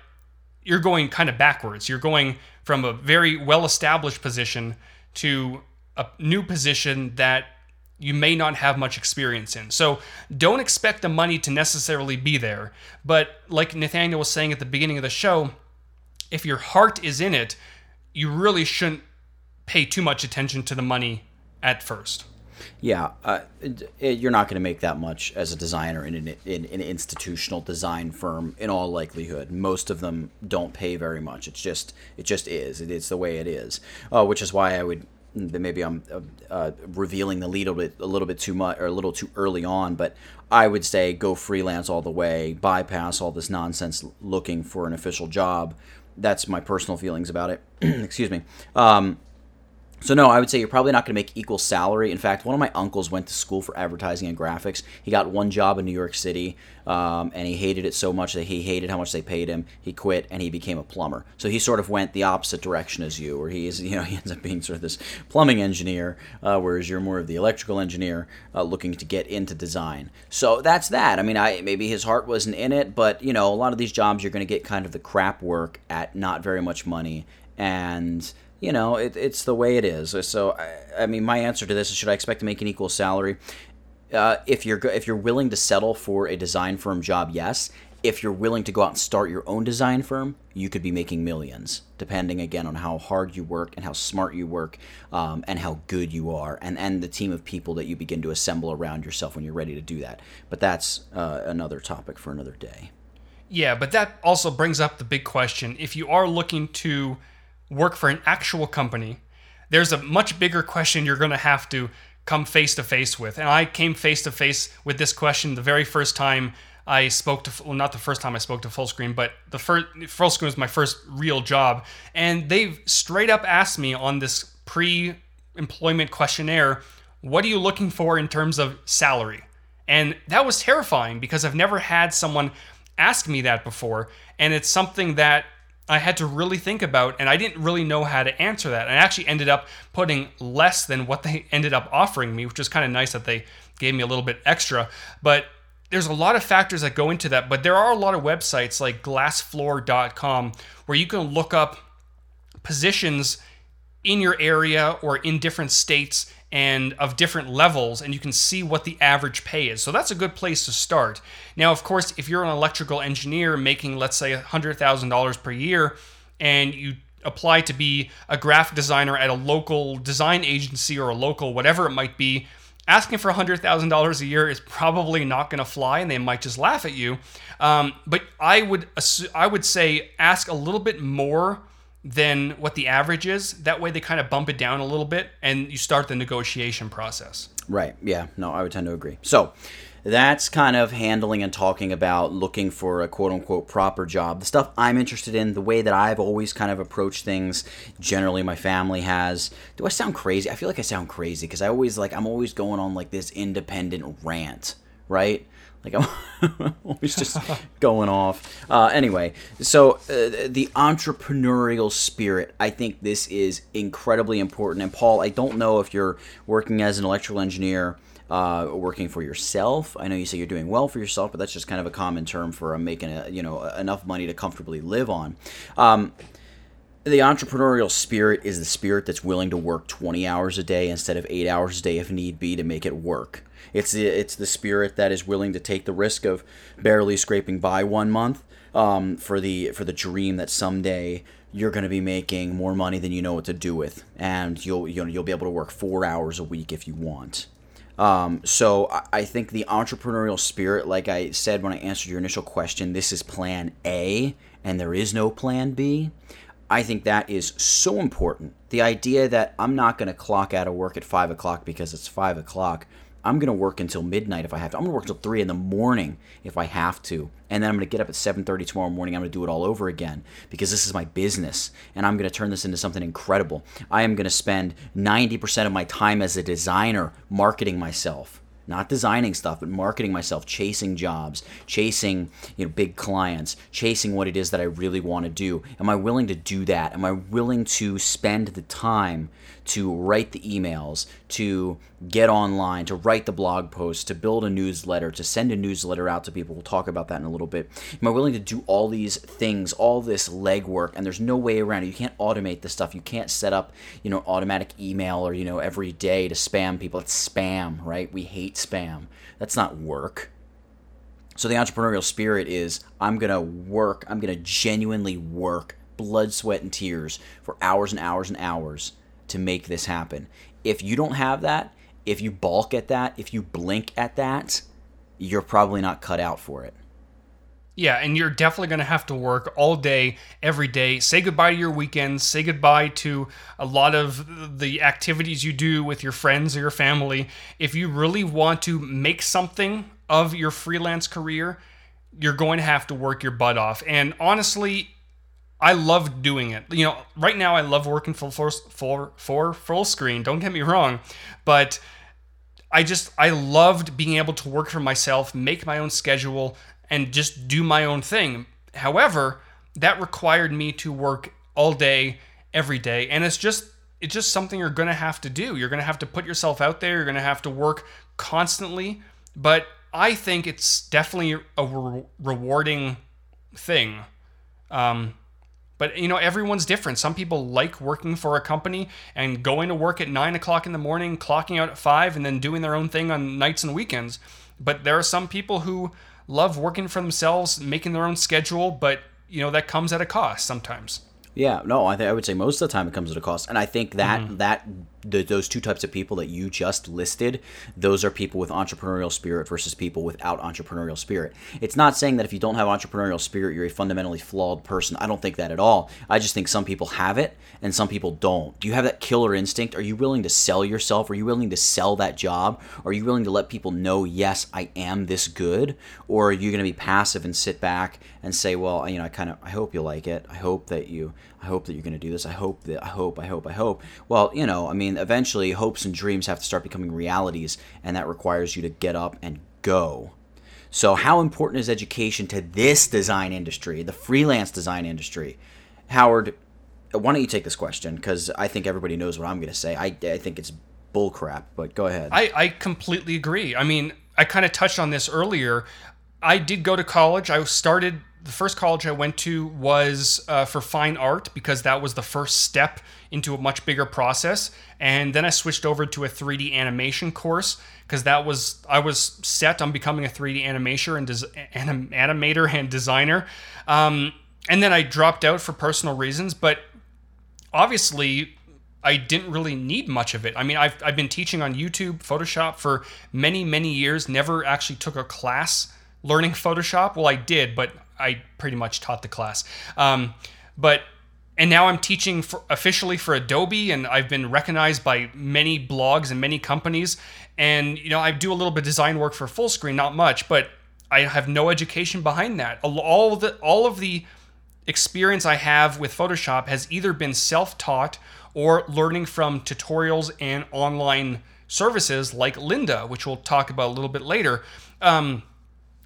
you're going kind of backwards. You're going from a very well established position to a new position that you may not have much experience in. So don't expect the money to necessarily be there. But like Nathaniel was saying at the beginning of the show, if your heart is in it, you really shouldn't pay too much attention to the money at first. Yeah, uh, you're not going to make that much as a designer in an, in, an institutional design firm. In all likelihood, most of them don't pay very much. It's just it just is. It, it's the way it is. Uh, which is why I would maybe I'm uh, uh, revealing the lead a little bit a little bit too much or a little too early on, but I would say go freelance all the way, bypass all this nonsense looking for an official job. That's my personal feelings about it. Excuse me. Um, so no, I would say you're probably not going to make equal salary. In fact, one of my uncles went to school for advertising and graphics. He got one job in New York City, um, and he hated it so much that he hated how much they paid him. He quit and he became a plumber. So he sort of went the opposite direction as you, where he is, you know, he ends up being sort of this plumbing engineer, uh, whereas you're more of the electrical engineer uh, looking to get into design. So that's that. I mean, I maybe his heart wasn't in it, but you know, a lot of these jobs you're going to get kind of the crap work at not very much money and you know, it, it's the way it is. So, I, I, mean, my answer to this is: Should I expect to make an equal salary? Uh, if you're if you're willing to settle for a design firm job, yes. If you're willing to go out and start your own design firm, you could be making millions, depending again on how hard you work and how smart you work, um, and how good you are, and and the team of people that you begin to assemble around yourself when you're ready to do that. But that's uh, another topic for another day. Yeah, but that also brings up the big question: If you are looking to work for an actual company, there's a much bigger question you're going to have to come face to face with. And I came face to face with this question the very first time I spoke to, well, not the first time I spoke to Fullscreen, but the first, Fullscreen was my first real job. And they've straight up asked me on this pre employment questionnaire, what are you looking for in terms of salary? And that was terrifying because I've never had someone ask me that before. And it's something that I had to really think about, and I didn't really know how to answer that. I actually ended up putting less than what they ended up offering me, which was kind of nice that they gave me a little bit extra. But there's a lot of factors that go into that. But there are a lot of websites like glassfloor.com where you can look up positions in your area or in different states and of different levels and you can see what the average pay is. So that's a good place to start. Now, of course, if you're an electrical engineer making let's say $100,000 per year and you apply to be a graphic designer at a local design agency or a local whatever it might be, asking for $100,000 a year is probably not going to fly and they might just laugh at you. Um, but I would I would say ask a little bit more than what the average is. That way, they kind of bump it down a little bit, and you start the negotiation process. Right. Yeah. No, I would tend to agree. So. That's kind of handling and talking about looking for a quote unquote proper job. The stuff I'm interested in, the way that I've always kind of approached things, generally my family has. Do I sound crazy? I feel like I sound crazy because I always like, I'm always going on like this independent rant, right? Like I'm always just going off. Uh, anyway, so uh, the entrepreneurial spirit, I think this is incredibly important. And Paul, I don't know if you're working as an electrical engineer. Uh, working for yourself. I know you say you're doing well for yourself, but that's just kind of a common term for uh, making a, you know enough money to comfortably live on. Um, the entrepreneurial spirit is the spirit that's willing to work 20 hours a day instead of eight hours a day if need be to make it work. It's the it's the spirit that is willing to take the risk of barely scraping by one month um, for the for the dream that someday you're going to be making more money than you know what to do with, and you'll you know you'll be able to work four hours a week if you want. Um, so I think the entrepreneurial spirit, like I said when I answered your initial question, this is Plan A, and there is no Plan B. I think that is so important. The idea that I'm not going to clock out of work at five o'clock because it's five o'clock. I'm to work until midnight if I have to. I'm to work until 3 in the morning if I have to. And then I'm to get up at 7:30 tomorrow morning. I'm to do it all over again because this is my business and I'm to turn this into something incredible. I am to spend 90% of my time as a designer marketing myself not designing stuff but marketing myself chasing jobs chasing you know big clients chasing what it is that i really want to do am i willing to do that am i willing to spend the time to write the emails, to get online, to write the blog posts, to build a newsletter, to send a newsletter out to people. We'll talk about that in a little bit. Am I willing to do all these things, all this legwork, and there's no way around it? You can't automate this stuff. You can't set up, you know, automatic email or, you know, every day to spam people. It's spam, right? We hate spam. That's not work. So the entrepreneurial spirit is I'm going to work, I'm going to genuinely work blood, sweat, and tears for hours and hours and hours to make this happen. If you don't have that if you balk at that, if you blink at that, you're probably not cut out for it. Yeah, and you're definitely going to have to work all day, every day. Say goodbye to your weekends. Say goodbye to a lot of the activities you do with your friends or your family. If you really want to make something of your freelance career, you're going to have to work your butt off. And honestly, I love doing it. You know, right now I love working full for for, for Fullscreen. Don't get me wrong, but I just I loved being able to work for myself, make my own schedule, and just do my own thing. However, that required me to work all day, every day, and it's just it's just something you're going to have to do. You're going to have to put yourself out there. You're going to have to work constantly. But I think it's definitely a re- rewarding thing. Um, but you know, everyone's different. Some people like working for a company and going to work at nine o'clock in the morning, clocking out at five, and then doing their own thing on nights and weekends. But there are some people who love working for themselves, making their own schedule, but you know that comes at a cost sometimes. Yeah, no, I think I would say most of the time it comes at a cost, and I think that mm-hmm. that the, those two types of people that you just listed, those are people with entrepreneurial spirit versus people without entrepreneurial spirit. It's not saying that if you don't have entrepreneurial spirit, you're a fundamentally flawed person. I don't think that at all. I just think some people have it and some people don't. Do you have that killer instinct? Are you willing to sell yourself? Are you willing to sell that job? Are you willing to let people know, yes, I am this good? Or are you going to be passive and sit back and say, well, you know, I kind of, I hope you like it. I hope that you, I hope that you're going to do this. I hope that, I hope, I hope, I hope. Well, you know, I mean, eventually hopes and dreams have to start becoming realities, and that requires you to get up and go. So, how important is education to this design industry, the freelance design industry? Howard, why don't you take this question? Because I think everybody knows what I'm going to say. I, I think it's bullcrap, but go ahead. I, I completely agree. I mean, I kind of touched on this earlier. I did go to college. I started the first college I went to was uh, for fine art because that was the first step into a much bigger process. And then I switched over to a 3D animation course because that was I was set on becoming a 3D animator and des- anim- animator and designer. Um, and then I dropped out for personal reasons, but obviously I didn't really need much of it. I mean, I've, I've been teaching on YouTube Photoshop for many, many years, never actually took a class learning Photoshop. Well, I did, but I pretty much taught the class. Um, but and now I'm teaching for, officially for Adobe, and I've been recognized by many blogs and many companies. And you know, I do a little bit of design work for Fullscreen, not much, but I have no education behind that. All the all of the experience I have with Photoshop has either been self-taught or learning from tutorials and online services like Lynda, which we'll talk about a little bit later. Um,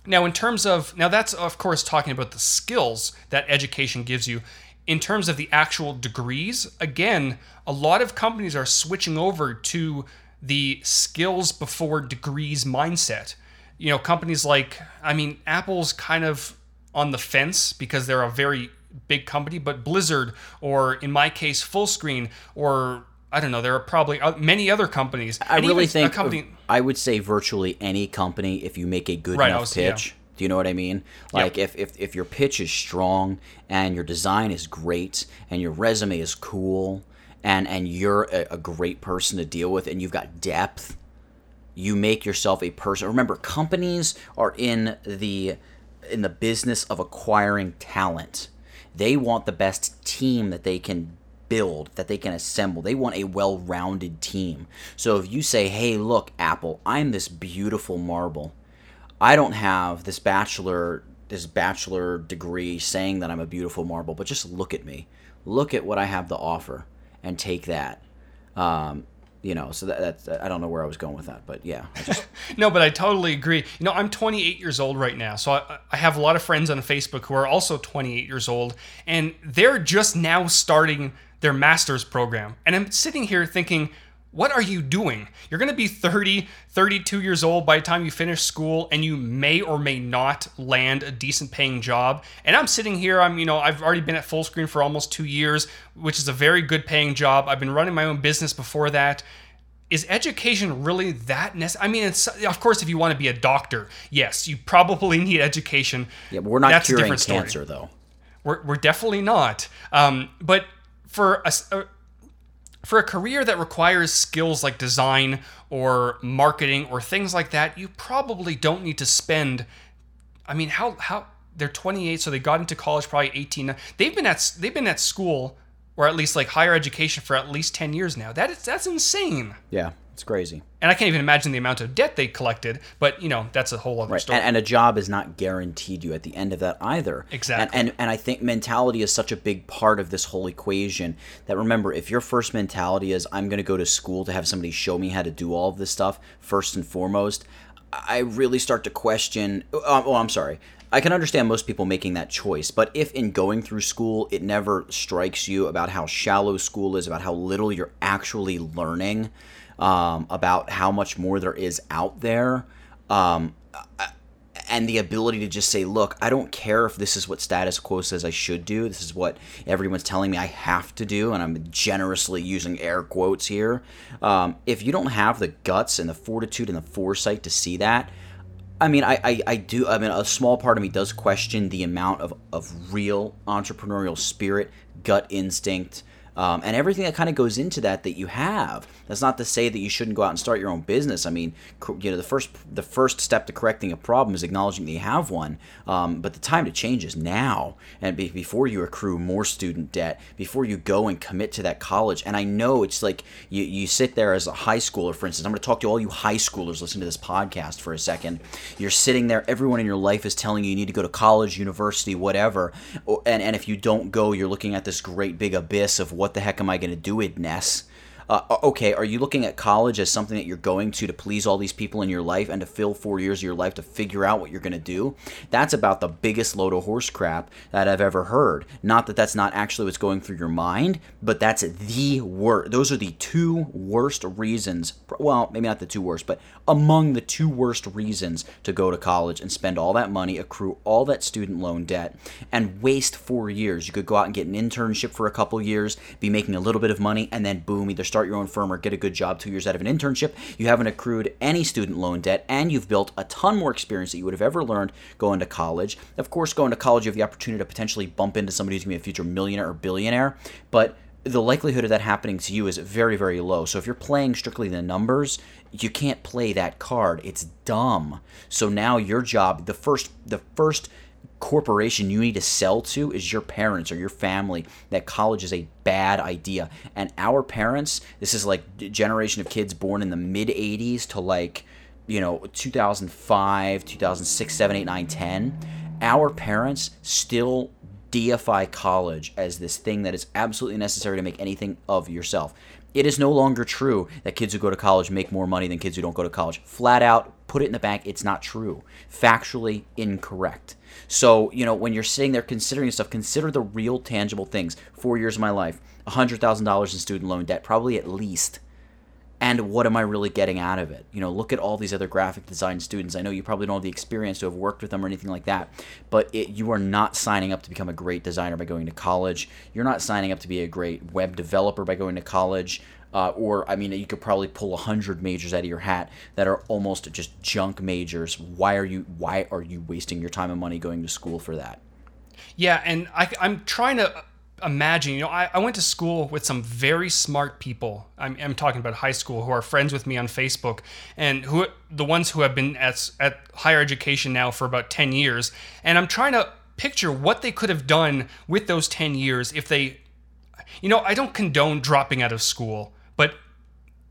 now, in terms of, now that's of course talking about the skills that education gives you. In terms of the actual degrees, again, a lot of companies are switching over to the skills before degrees mindset. You know, companies like, I mean, Apple's kind of on the fence because they're a very big company, but Blizzard, or in my case, Fullscreen, or I don't know. There are probably many other companies. I really think company, I would say virtually any company if you make a good right, enough was, pitch. Yeah. Do you know what I mean? Like yep. if, if if your pitch is strong and your design is great and your resume is cool and and you're a, a great person to deal with and you've got depth, you make yourself a person. Remember, companies are in the in the business of acquiring talent. They want the best team that they can build that they can assemble. They want a well rounded team. So if you say, hey, look, Apple, I'm this beautiful marble. I don't have this bachelor this bachelor degree saying that I'm a beautiful marble, but just look at me. Look at what I have to offer and take that. Um, you know, so that, that's I don't know where I was going with that, but yeah. Just... no, but I totally agree. You know, I'm 28 years old right now, so I, I have a lot of friends on Facebook who are also 28 years old, and they're just now starting their master's program. And I'm sitting here thinking, what are you doing? You're going to be 30, 32 years old by the time you finish school and you may or may not land a decent paying job. And I'm sitting here, I'm, you know, I've already been at Fullscreen for almost 2 years, which is a very good paying job. I've been running my own business before that. Is education really that necessary? I mean, of course, if you want to be a doctor, yes, you probably need education. Yeah, but we're not That's curing cancer, though. We're, we're definitely not. Um, but for a, uh, for a career that requires skills like design or marketing or things like that, you probably don't need to spend. I mean, how how they're 28, so they got into college probably 18. They've been at they've been at school or at least like higher education for at least 10 years now. That is that's insane. Yeah, it's crazy. And I can't even imagine the amount of debt they collected, but you know, that's a whole other Right. story. And, and a job is not guaranteed you at the end of that either. Exactly. And, and and I think mentality is such a big part of this whole equation that remember, if your first mentality is I'm going to go to school to have somebody show me how to do all of this stuff first and foremost, I really start to question. Oh, oh I'm sorry. I can understand most people making that choice, but if in going through school it never strikes you about how shallow school is, about how little you're actually learning, um, about how much more there is out there, um, and the ability to just say, look, I don't care if this is what status quo says I should do. This is what everyone's telling me I have to do, and I'm generously using air quotes here. Um, if you don't have the guts and the fortitude and the foresight to see that, I mean, I, I, I do. I mean, a small part of me does question the amount of, of real entrepreneurial spirit, gut instinct, um, and everything that kind of goes into that that you have. That's not to say that you shouldn't go out and start your own business. I mean, you know, the first the first step to correcting a problem is acknowledging that you have one. Um, but the time to change is now, and be, before you accrue more student debt, before you go and commit to that college. And I know it's like you you sit there as a high schooler, for instance. I'm going to talk to all you high schoolers listening to this podcast for a second. You're sitting there. Everyone in your life is telling you you need to go to college, university, whatever. And and if you don't go, you're looking at this great big abyss of what the heck am I going to do with Ness? Uh, okay, are you looking at college as something that you're going to to please all these people in your life and to fill four years of your life to figure out what you're going to do? That's about the biggest load of horse crap that I've ever heard. Not that that's not actually what's going through your mind, but that's the worst. Those are the two worst reasons. Well, maybe not the two worst, but among the two worst reasons to go to college and spend all that money, accrue all that student loan debt, and waste four years. You could go out and get an internship for a couple years, be making a little bit of money, and then boom, either start your own firm or get a good job two years out of an internship. You haven't accrued any student loan debt, and you've built a ton more experience that you would have ever learned going to college. Of course, going to college, you have the opportunity to potentially bump into somebody who's going to be a future millionaire or billionaire, but the likelihood of that happening to you is very, very low. So if you're playing strictly the numbers, you can't play that card. It's dumb. So now your job, the first, the first corporation you need to sell to is your parents or your family that college is a bad idea. And our parents this is like generation of kids born in the mid 80s to like you know 2005 2006 7 8 9 10 our parents still deify college as this thing that is absolutely necessary to make anything of yourself. It is no longer true that kids who go to college make more money than kids who don't go to college. Flat out put it in the bank it's not true. Factually incorrect so, you know, when you're sitting there considering stuff, consider the real tangible things. Four years of my life, $100,000 in student loan debt, probably at least. And what am I really getting out of it? You know, look at all these other graphic design students. I know you probably don't have the experience to have worked with them or anything like that, but it, you are not signing up to become a great designer by going to college. You're not signing up to be a great web developer by going to college. Uh, or I mean, you could probably pull a hundred majors out of your hat that are almost just junk majors. Why are you Why are you wasting your time and money going to school for that? Yeah, and I, I'm trying to imagine. You know, I, I went to school with some very smart people. I'm, I'm talking about high school who are friends with me on Facebook, and who the ones who have been at at higher education now for about ten years. And I'm trying to picture what they could have done with those ten years if they, you know, I don't condone dropping out of school, but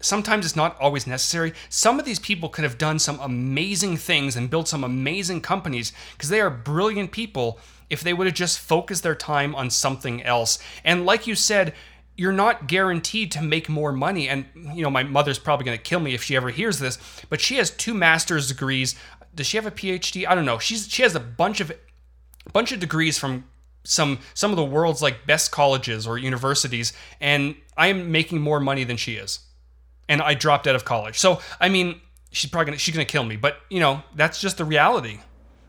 sometimes it's not always necessary. Some of these people could have done some amazing things and built some amazing companies because they are brilliant people if they would have just focused their time on something else. And like you said, you're not guaranteed to make more money. And, you know, my mother's probably going to kill me if she ever hears this, but she has two master's degrees. Does she have a PhD? I don't know. She's she has a bunch of bunch of degrees from some some of the world's like best colleges or universities and I am making more money than she is and I dropped out of college. So I mean, she's probably gonna she's gonna kill me, but you know that's just the reality.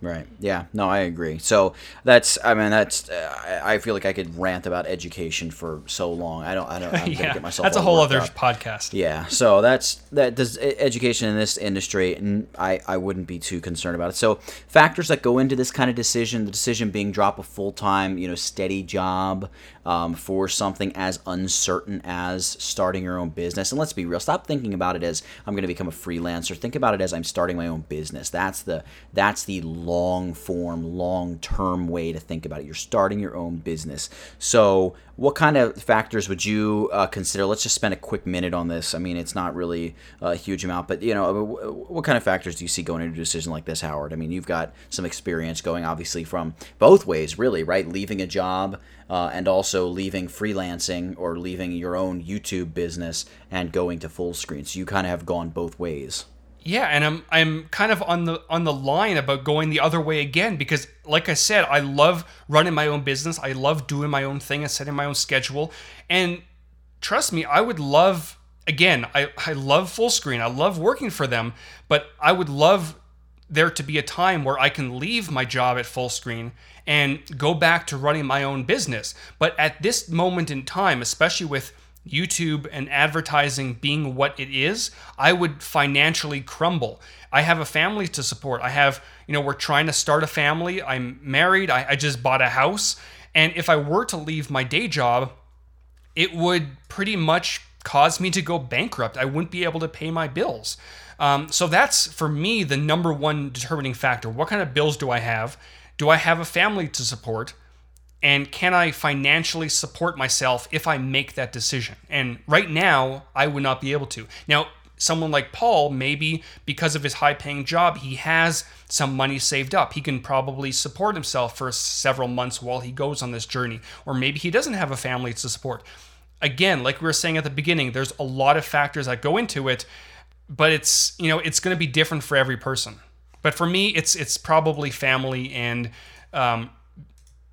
Right. Yeah. No, I agree. So that's. I mean, that's. Uh, I feel like I could rant about education for so long. I don't. I don't. I'm gonna yeah, get myself. that's a whole other up. podcast. Yeah. So that's that. Does education in this industry? n- I I wouldn't be too concerned about it. So factors that go into this kind of decision, the decision being drop a full time, you know, steady job um, for something as uncertain as starting your own business. And let's be real. Stop thinking about it as I'm going to become a freelancer. Think about it as I'm starting my own business. That's the that's the long form, long term way to think about it. You're starting your own business. So what kind of factors would you uh, consider? Let's just spend a quick minute on this. I mean, it's not really a huge amount, but you know, what kind of factors do you see going into a decision like this, Howard? I mean, you've got some experience going, obviously, from both ways, really, right? Leaving a job uh, and also leaving freelancing or leaving your own YouTube business and going to Fullscreen. So you kind of have gone both ways. Yeah, and I'm I'm kind of on the on the line about going the other way again because like I said, I love running my own business. I love doing my own thing and setting my own schedule. And trust me, I would love again, I, I love Fullscreen. I love working for them, but I would love there to be a time where I can leave my job at Fullscreen and go back to running my own business. But at this moment in time, especially with YouTube and advertising being what it is, I would financially crumble. I have a family to support. I have, you know, we're trying to start a family. I'm married. I, I just bought a house. And if I were to leave my day job, it would pretty much cause me to go bankrupt. I wouldn't be able to pay my bills. Um, so that's for me the number one determining factor. What kind of bills do I have? Do I have a family to support? And can I financially support myself if I make that decision? And right now, I would not be able to. Now, someone like Paul, maybe because of his high paying job, he has some money saved up. He can probably support himself for several months while he goes on this journey. Or maybe he doesn't have a family to support. Again, like we were saying at the beginning, there's a lot of factors that go into it, but it's, you know, it's going to be different for every person. But for me, it's it's probably family and um,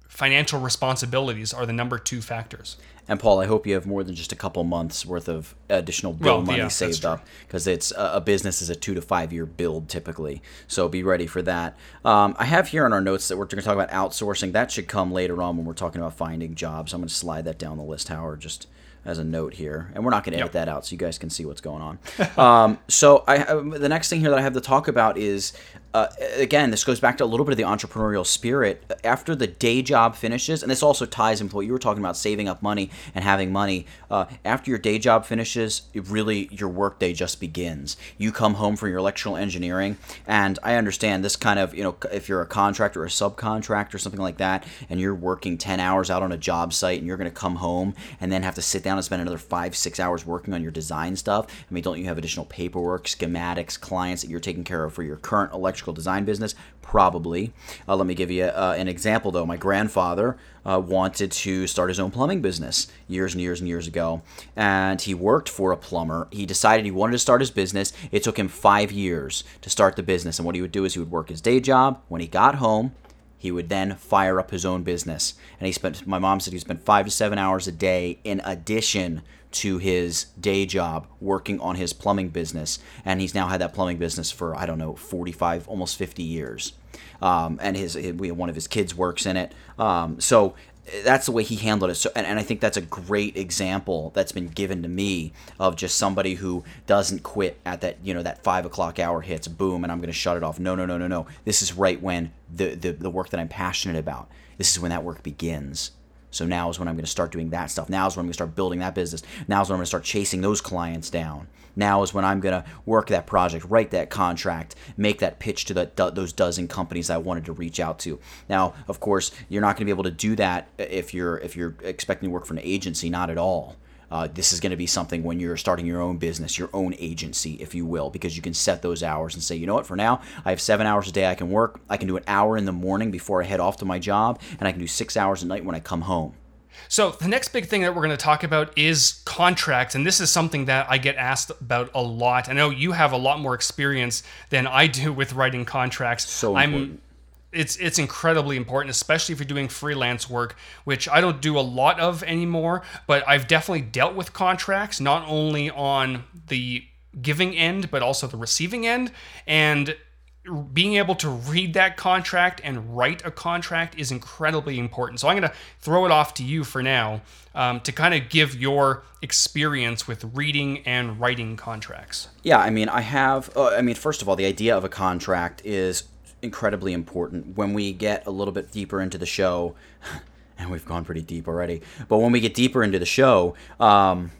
financial responsibilities are the number two factors. And Paul, I hope you have more than just a couple months worth of additional bill Well, money yeah, saved up because it's a, a business is a two to five year build typically. So be ready for that. Um, I have here in our notes that we're going to talk about outsourcing. That should come later on when we're talking about finding jobs. I'm going to slide that down the list, Howard, just as a note here, and we're not going to edit Yep. that out so you guys can see what's going on. um, so I um, the next thing here that I have to talk about is uh, again this goes back to a little bit of the entrepreneurial spirit after the day job finishes, and this also ties into what you were talking about saving up money and having money. Uh, after your day job finishes, really your workday just begins. You come home from your electrical engineering, and I understand this kind of you know if you're a contractor or a subcontractor or something like that, and you're working ten hours out on a job site, and you're going to come home and then have to sit down and spend another five six hours working on your design stuff. I mean, don't you have additional paperwork, schematics, clients that you're taking care of for your current electrical design business? Probably. Uh, let me give you uh, an example though. My grandfather uh, wanted to start his own plumbing business years and years and years ago, and he worked for a plumber. He decided he wanted to start his business. It took him five years to start the business, and what he would do is he would work his day job. When he got home, he would then fire up his own business. And he spent, my mom said he spent five to seven hours a day in addition to his day job working on his plumbing business. And he's now had that plumbing business for, I don't know, 45, almost 50 years. Um, and his, we one of his kids works in it. Um, so that's the way he handled it. So, and, and I think that's a great example that's been given to me of just somebody who doesn't quit at that, you know, that five o'clock hour hits, boom, and I'm going to shut it off. No, no, no, no, no. This is right when the, the, the work that I'm passionate about, this is when that work begins. So now is when I'm going to start doing that stuff. Now is when I'm going to start building that business. Now is when I'm going to start chasing those clients down. Now is when I'm going to work that project, write that contract, make that pitch to the, those dozen companies I wanted to reach out to. Now, of course, you're not going to be able to do that if you're if you're expecting to work for an agency. Not at all. Uh, this is going to be something when you're starting your own business, your own agency, if you will, because you can set those hours and say, you know what, for now, I have seven hours a day I can work. I can do an hour in the morning before I head off to my job, and I can do six hours at night when I come home. So the next big thing that we're going to talk about is contracts, and this is something that I get asked about a lot. I know you have a lot more experience than I do with writing contracts. So I'm important. It's it's incredibly important, especially if you're doing freelance work, which I don't do a lot of anymore. But I've definitely dealt with contracts, not only on the giving end, but also the receiving end. And being able to read that contract and write a contract is incredibly important. So I'm going to throw it off to you for now um, to kind of give your experience with reading and writing contracts. Yeah, I mean, I have. Uh, I mean, first of all, the idea of a contract is incredibly important. When we get a little bit deeper into the show, and we've gone pretty deep already, but when we get deeper into the show, um,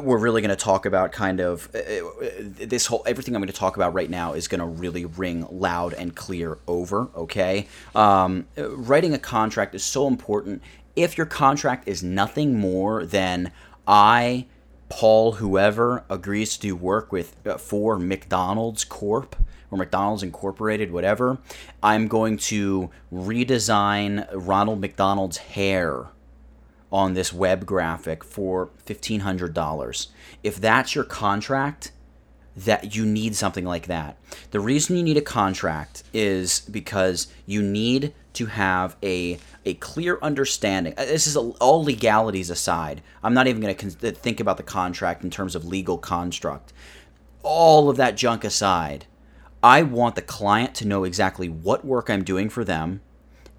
we're really going to talk about kind of uh, uh, this whole everything I'm going to talk about right now is going to really ring loud and clear over. Okay, um, writing a contract is so important. If your contract is nothing more than I, Paul, whoever agrees to do work with uh, for McDonald's Corp or McDonald's Incorporated, whatever, I'm going to redesign Ronald McDonald's hair on this web graphic for $1500 if that's your contract that you need something like that. The reason you need a contract is because you need to have a a clear understanding. Uh, this is all legalities aside i'm not even going to think about the contract in terms of legal construct. All of that junk aside i want the client to know exactly what work i'm doing for them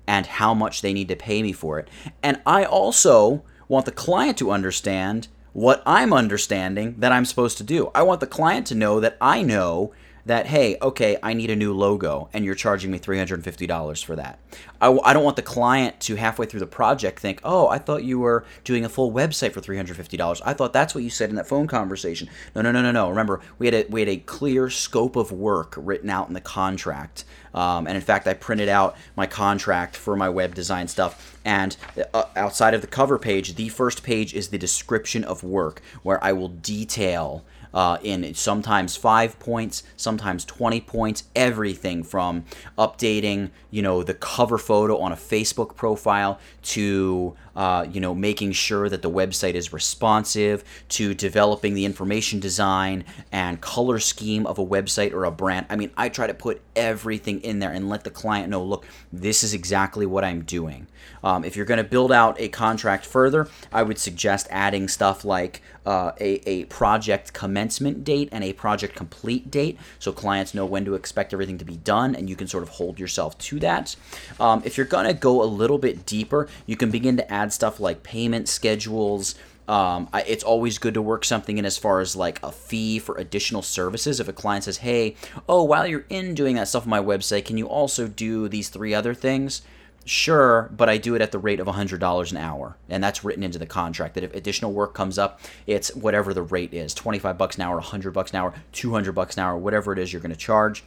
and how much they need to pay me for it. And I also want the client to understand what I'm understanding that I'm supposed to do. I want the client to know that I know that, hey, okay, I need a new logo and you're charging me $350 for that. I, I don't want the client to halfway through the project think, oh, I thought you were doing a full website for $350. I thought that's what you said in that phone conversation. No, no, no, no, no. Remember, we had a, we had a clear scope of work written out in the contract. Um, and in fact, I printed out my contract for my web design stuff. And uh, outside of the cover page, the first page is the description of work, where I will detail uh, in sometimes five points, sometimes 20 points, everything from updating, you know, the cover photo on a Facebook profile to uh, you know, making sure that the website is responsive, to developing the information design and color scheme of a website or a brand. I mean, I try to put everything in there and let the client know, look, this is exactly what I'm doing. Um, if you're going to build out a contract further, I would suggest adding stuff like uh, a, a project commencement date and a project complete date so clients know when to expect everything to be done and you can sort of hold yourself to that. Um, if you're going to go a little bit deeper, you can begin to add stuff like payment schedules. Um, I, it's always good to work something in as far as like a fee for additional services. If a client says, "Hey, oh, while you're in doing that stuff on my website, can you also do these three other things?" Sure, but I do it at the rate of $100 an hour. And that's written into the contract that if additional work comes up, it's whatever the rate is 25 bucks an hour, 100 bucks an hour, 200 bucks an hour, whatever it is you're going to charge.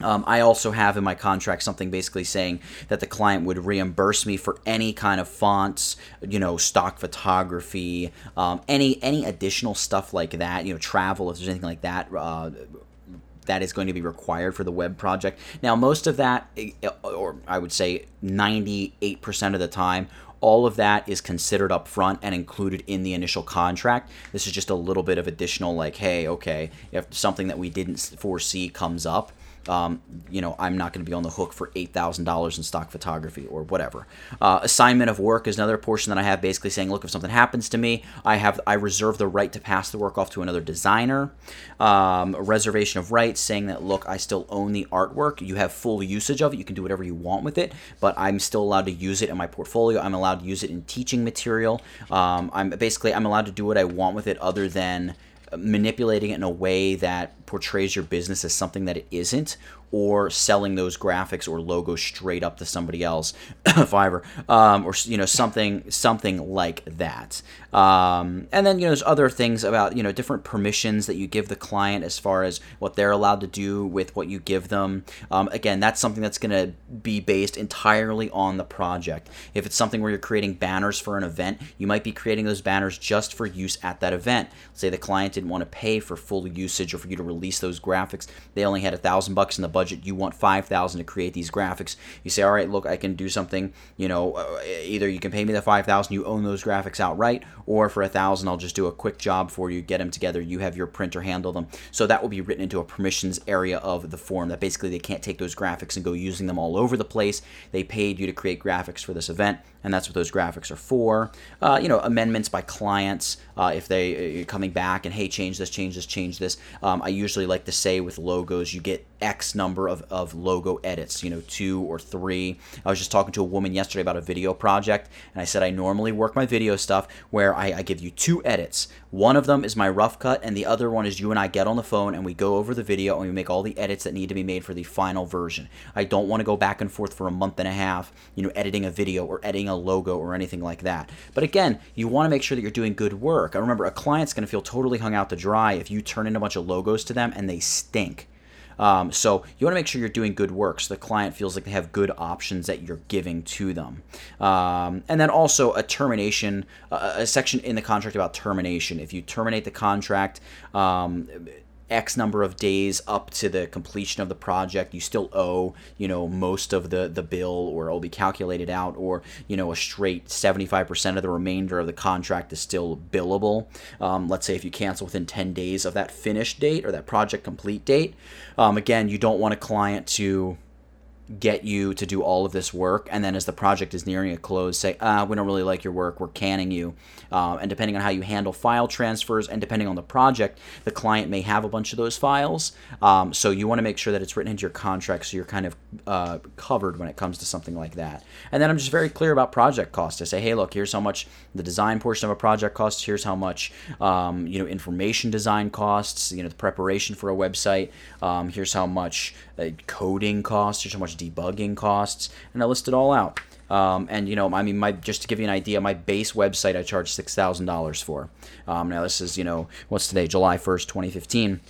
Um, I also have in my contract something basically saying that the client would reimburse me for any kind of fonts, you know, stock photography, um, any any additional stuff like that, you know, travel if there's anything like that. Uh, that is going to be required for the web project. Now, most of that, eh, or I would say 98% of the time, all of that is considered up front and included in the initial contract. This is just a little bit of additional, like, hey, okay, if something that we didn't foresee comes up, um, you know, I'm not going to be on the hook for $8,000 in stock photography or whatever. Uh, assignment of work is another portion that I have basically saying, look, if something happens to me, I have I reserve the right to pass the work off to another designer. Um, reservation of rights saying that, look, I still own the artwork. You have full usage of it. You can do whatever you want with it, but I'm still allowed to use it in my portfolio. I'm allowed to use it in teaching material. Um, I'm basically, I'm allowed to do what I want with it other than manipulating it in a way that portrays your business as something that it isn't or selling those graphics or logos straight up to somebody else, Fiverr, um, or you know something something like that. Um, and then you know there's other things about you know different permissions that you give the client as far as what they're allowed to do with what you give them. Um, again, that's something that's going to be based entirely on the project. If it's something where you're creating banners for an event, you might be creating those banners just for use at that event. Say the client didn't want to pay for full usage or for you to release those graphics. They only had a thousand bucks in the budget budget. You want five thousand to create these graphics. You say, all right, look, I can do something. You know, uh, either you can pay me the five thousand, you own those graphics outright, or for a thousand, I'll just do a quick job for you, get them together. You have your printer handle them. So that will be written into a permissions area of the form. That basically they can't take those graphics and go using them all over the place. They paid you to create graphics for this event, and that's what those graphics are for. Uh, you know, amendments by clients uh, if they uh, coming back and hey, change this, change this, change this. Um, I usually like to say with logos, you get X number of, of logo edits, you know, two or three. I was just talking to a woman yesterday about a video project, and I said I normally work my video stuff where I, I give you two edits. One of them is my rough cut, and the other one is you and I get on the phone and we go over the video and we make all the edits that need to be made for the final version. I don't want to go back and forth for a month and a half, you know, editing a video or editing a logo or anything like that. But again, you want to make sure that you're doing good work. I remember a client's going to feel totally hung out to dry if you turn in a bunch of logos to them and they stink. Um, so you want to make sure you're doing good work so the client feels like they have good options that you're giving to them. Um, and then also a termination, uh, a section in the contract about termination. If you terminate the contract, um, X number of days up to the completion of the project, you still owe, you know, most of the, the bill or it'll be calculated out or, you know, a straight 75% of the remainder of the contract is still billable. Um, let's say if you cancel within 10 days of that finish date or that project complete date. Um, again, you don't want a client to get you to do all of this work and then as the project is nearing a close say ah we don't really like your work we're canning you. Uh, and depending on how you handle file transfers and depending on the project the client may have a bunch of those files. Um, so you want to make sure that it's written into your contract so you're kind of uh, covered when it comes to something like that. And then i'm just very clear about project costs. I say hey look here's how much the design portion of a project costs here's how much um, you know information design costs you know the preparation for a website um, here's how much uh, coding costs here's how much debugging costs, and I list it all out. Um, and you know, I mean, my just to give you an idea, my base website I charge six thousand dollars for. Um, now this is you know what's today, July first, twenty fifteen,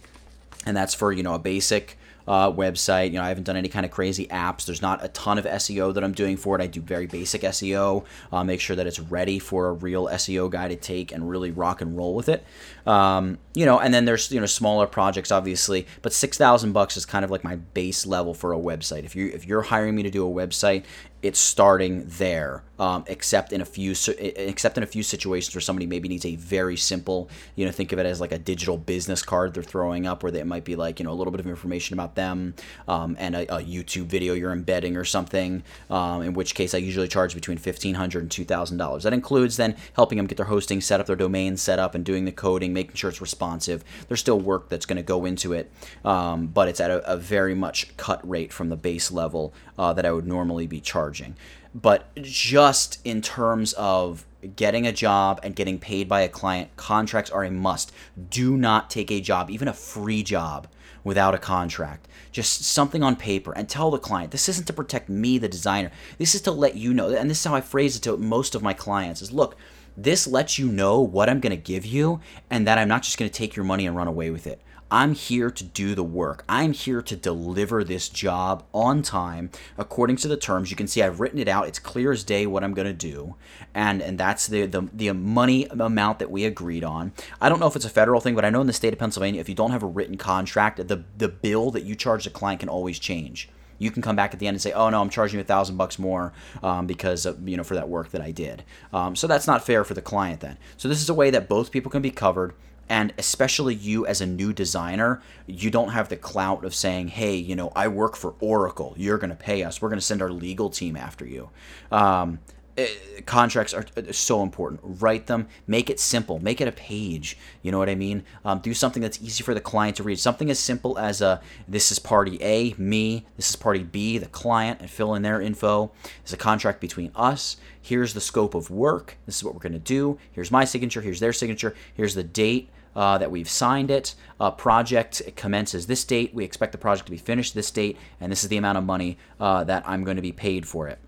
and that's for you know a basic uh, website. You know, I haven't done any kind of crazy apps. There's not a ton of SEO that I'm doing for it. I do very basic SEO, uh, make sure that it's ready for a real SEO guy to take and really rock and roll with it. Um, you know, and then there's you know smaller projects, obviously, but six thousand bucks is kind of like my base level for a website. If you if you're hiring me to do a website it's starting there. Um, except in a few except in a few situations where somebody maybe needs a very simple, you know, think of it as like a digital business card they're throwing up, where it might be like you know a little bit of information about them um, and a, a, YouTube video you're embedding or something. Um, in which case, I usually charge between fifteen hundred and two thousand dollars. That includes then helping them get their hosting set up, their domain set up, and doing the coding, making sure it's responsive. There's still work that's going to go into it, um, but it's at a, a, very much cut rate from the base level uh, that I would normally be charging. But just in terms of getting a job and getting paid by a client, contracts are a must. Do not take a job, even a free job, without a contract. Just something on paper and tell the client this isn't to protect me, the designer. This is to let you know, and this is how I phrase it to most of my clients is look, this lets you know what I'm going to give you and that I'm not just going to take your money and run away with it. I'm here to do the work. I'm here to deliver this job on time according to the terms. You can see I've written it out. It's clear as day what I'm going to do. And and that's the, the the money amount that we agreed on. I don't know if it's a federal thing, but I know in the state of Pennsylvania if you don't have a written contract, the the bill that you charge the client can always change you can come back at the end and say, "Oh no, I'm charging you a thousand bucks more um, because of, you know for that work that I did." Um, so that's not fair for the client then. So this is a way that both people can be covered and especially you as a new designer you don't have the clout of saying hey you know i work for oracle you're going to pay us we're going to send our legal team after you um, uh, contracts are uh, so important. Write them, make it simple, make it a page. You know what I mean? Um, do something that's easy for the client to read. Something as simple as a this is party A, me, this is party B, the client, and fill in their info. It's a contract between us. Here's the scope of work. This is what we're going to do. Here's my signature. Here's their signature. Here's the date. Uh, that we've signed it. Uh, project commences this date. We expect the project to be finished this date, and this is the amount of money uh, that I'm going to be paid for it.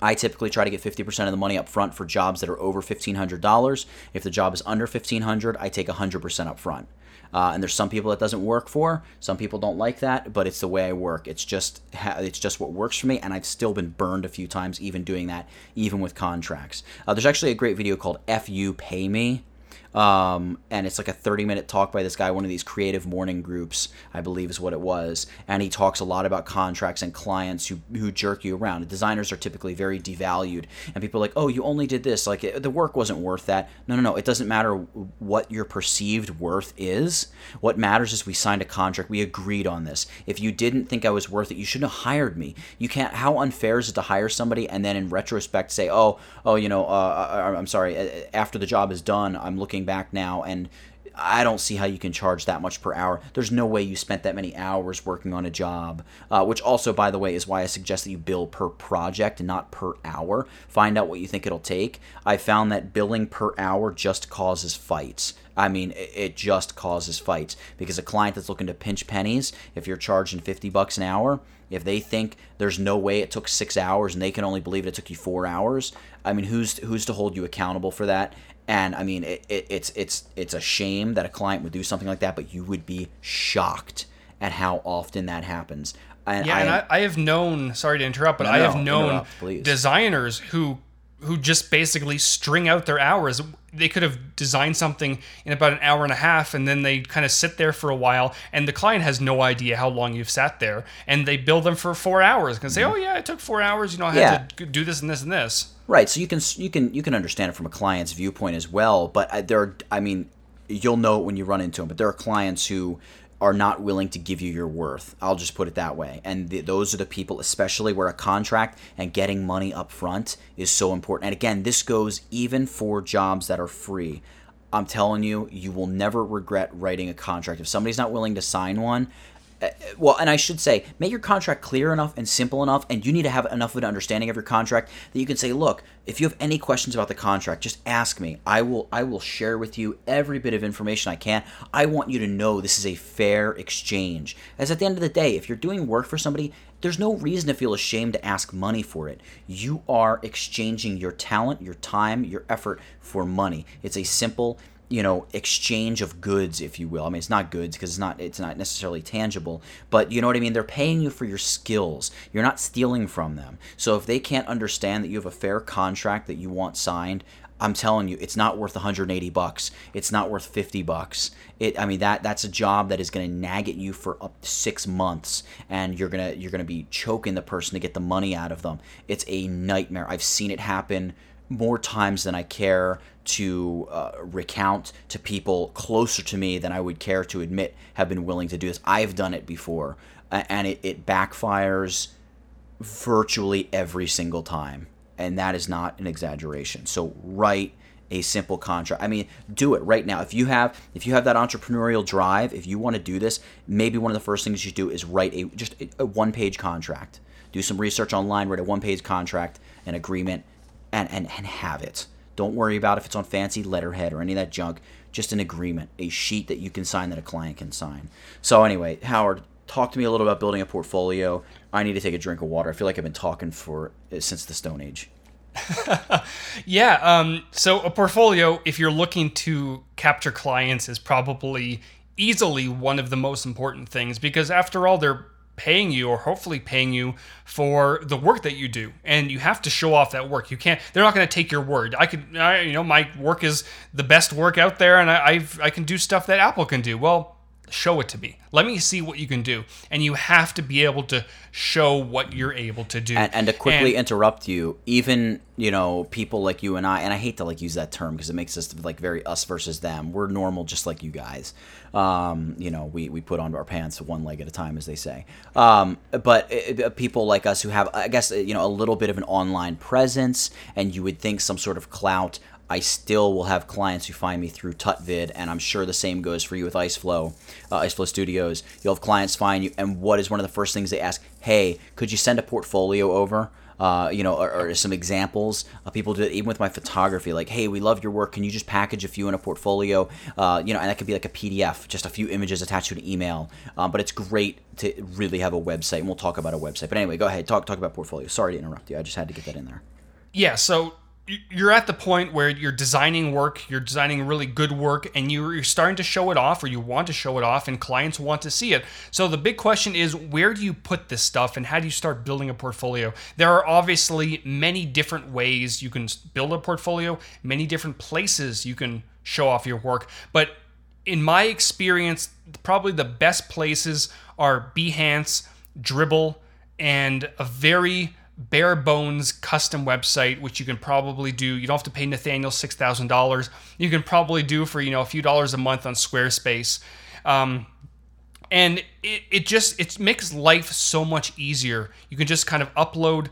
I typically try to get 50% of the money up front for jobs that are over $1,500. If the job is under 1,500, I take 100% up front. Uh, and there's some people that doesn't work for. Some people don't like that, but it's the way I work. It's just it's just what works for me, and I've still been burned a few times even doing that, even with contracts. Uh, there's actually a great video called "Fu Pay Me." Um, and it's like a 30 minute talk by this guy, one of these creative morning groups, I believe is what it was. And he talks a lot about contracts and clients who, who jerk you around. Designers are typically very devalued, and people are like, oh, you only did this. Like, it, the work wasn't worth that. No, no, no. It doesn't matter what your perceived worth is. What matters is we signed a contract. We agreed on this. If you didn't think I was worth it, you shouldn't have hired me. You can't, how unfair is it to hire somebody and then in retrospect say, oh, oh, you know, uh, uh I'm sorry, after the job is done, I'm looking back now and I don't see how you can charge that much per hour. There's no way you spent that many hours working on a job, uh, which also, by the way, is why I suggest that you bill per project and not per hour. Find out what you think it'll take. I found that billing per hour just causes fights. I mean, it just causes fights because a client that's looking to pinch pennies, if you're charging 50 bucks an hour, if they think there's no way it took six hours and they can only believe it took you four hours, I mean, who's who's to hold you accountable for that? And I mean, it, it, it's it's it's a shame that a client would do something like that, but you would be shocked at how often that happens. And yeah, I, and I, I, have known. Sorry to interrupt, but no, I have known designers who who just basically string out their hours. They could have designed something in about an hour and a half, and then they kind of sit there for a while, and the client has no idea how long you've sat there, and they bill them for four hours. and say, mm-hmm. "Oh yeah, it took four hours. You know, I had yeah. to do this and this and this." Right. So you can you can you can understand it from a client's viewpoint as well. But uh, there, are, I mean, you'll know it when you run into them. But there are clients who are not willing to give you your worth. I'll just put it that way. And those are the people, especially where a contract and getting money up front is so important. And again, this goes even for jobs that are free. I'm telling you, you will never regret writing a contract. If somebody's not willing to sign one, Uh, well, and I should say, make your contract clear enough and simple enough, and you need to have enough of an understanding of your contract that you can say, look, if you have any questions about the contract, just ask me. I will I will share with you every bit of information I can. I want you to know this is a fair exchange. As at the end of the day, if you're doing work for somebody, there's no reason to feel ashamed to ask money for it. You are exchanging your talent, your time, your effort for money. It's a simple you know exchange of goods if you will. I mean it's not goods because it's not it's not necessarily tangible but you know what i mean? They're paying you for your skills. You're not stealing from them. So if they can't understand that you have a fair contract that you want signed i'm telling you it's not worth 180 bucks. It's not worth 50 bucks. It i mean that that's a job that is going to nag at you for up to 6 months and you're going to you're going to be choking the person to get the money out of them. It's a nightmare. I've seen it happen more times than I care to uh, recount to people closer to me than I would care to admit have been willing to do this. I've done it before, and it, it backfires virtually every single time. And that is not an exaggeration. So, write a simple contract. I mean, do it right now. If you have if you have that entrepreneurial drive, if you want to do this, maybe one of the first things you do is write a just a one-page contract. Do some research online, write a one-page contract, an agreement, and, and, and have it. Don't worry about if it's on fancy letterhead or any of that junk. Just an agreement, a sheet that you can sign that a client can sign. So, anyway, Howard, talk to me a little about building a portfolio. I need to take a drink of water. I feel like I've been talking for uh, since the Stone Age. yeah. Um, so, a portfolio, if you're looking to capture clients, is probably easily one of the most important things because, after all, they're paying you or hopefully paying you for the work that you do. And you have to show off that work. You can't they're not going to take your word. I could I, you know my work is the best work out there and I, I've, i can do stuff that apple can do. Well show it to me let me see what you can do. And you have to be able to show what you're able to do. And, and to quickly and, interrupt you even you know people like you and i and i hate to like use that term because it makes us like very us versus them. We're normal just like you guys. Um, you know we, we put on our pants one leg at a time as they say. Um, but it, uh, people like us who have i guess you know a little bit of an online presence and you would think some sort of clout I still will have clients who find me through TutVid, and I'm sure the same goes for you with IceFlow, uh, IceFlow Studios. You'll have clients find you, and what is one of the first things they ask? Hey, could you send a portfolio over? Uh, you know, or, or, some examples. Uh, people do it even with my photography. Like, hey, we love your work. Can you just package a few in a portfolio? Uh, you know, and that could be like a PDF, just a few images attached to an email. Um, but it's great to really have a website, and we'll talk about a website. But anyway, go ahead, talk talk about portfolio. Sorry to interrupt you. I just had to get that in there. Yeah. So you're at the point where you're designing work, you're designing really good work, and you're, starting to show it off, or you want to show it off, and clients want to see it. So the big question is, where do you put this stuff, and how do you start building a portfolio? There are obviously many different ways you can build a portfolio, many different places you can show off your work, but in my experience, probably the best places are Behance, Dribbble, and a very bare bones custom website, which you can probably do. You don't have to pay Nathaniel six thousand dollars. You can probably do for you know a few dollars a month on Squarespace, um, and it, it just it makes life so much easier. You can just kind of upload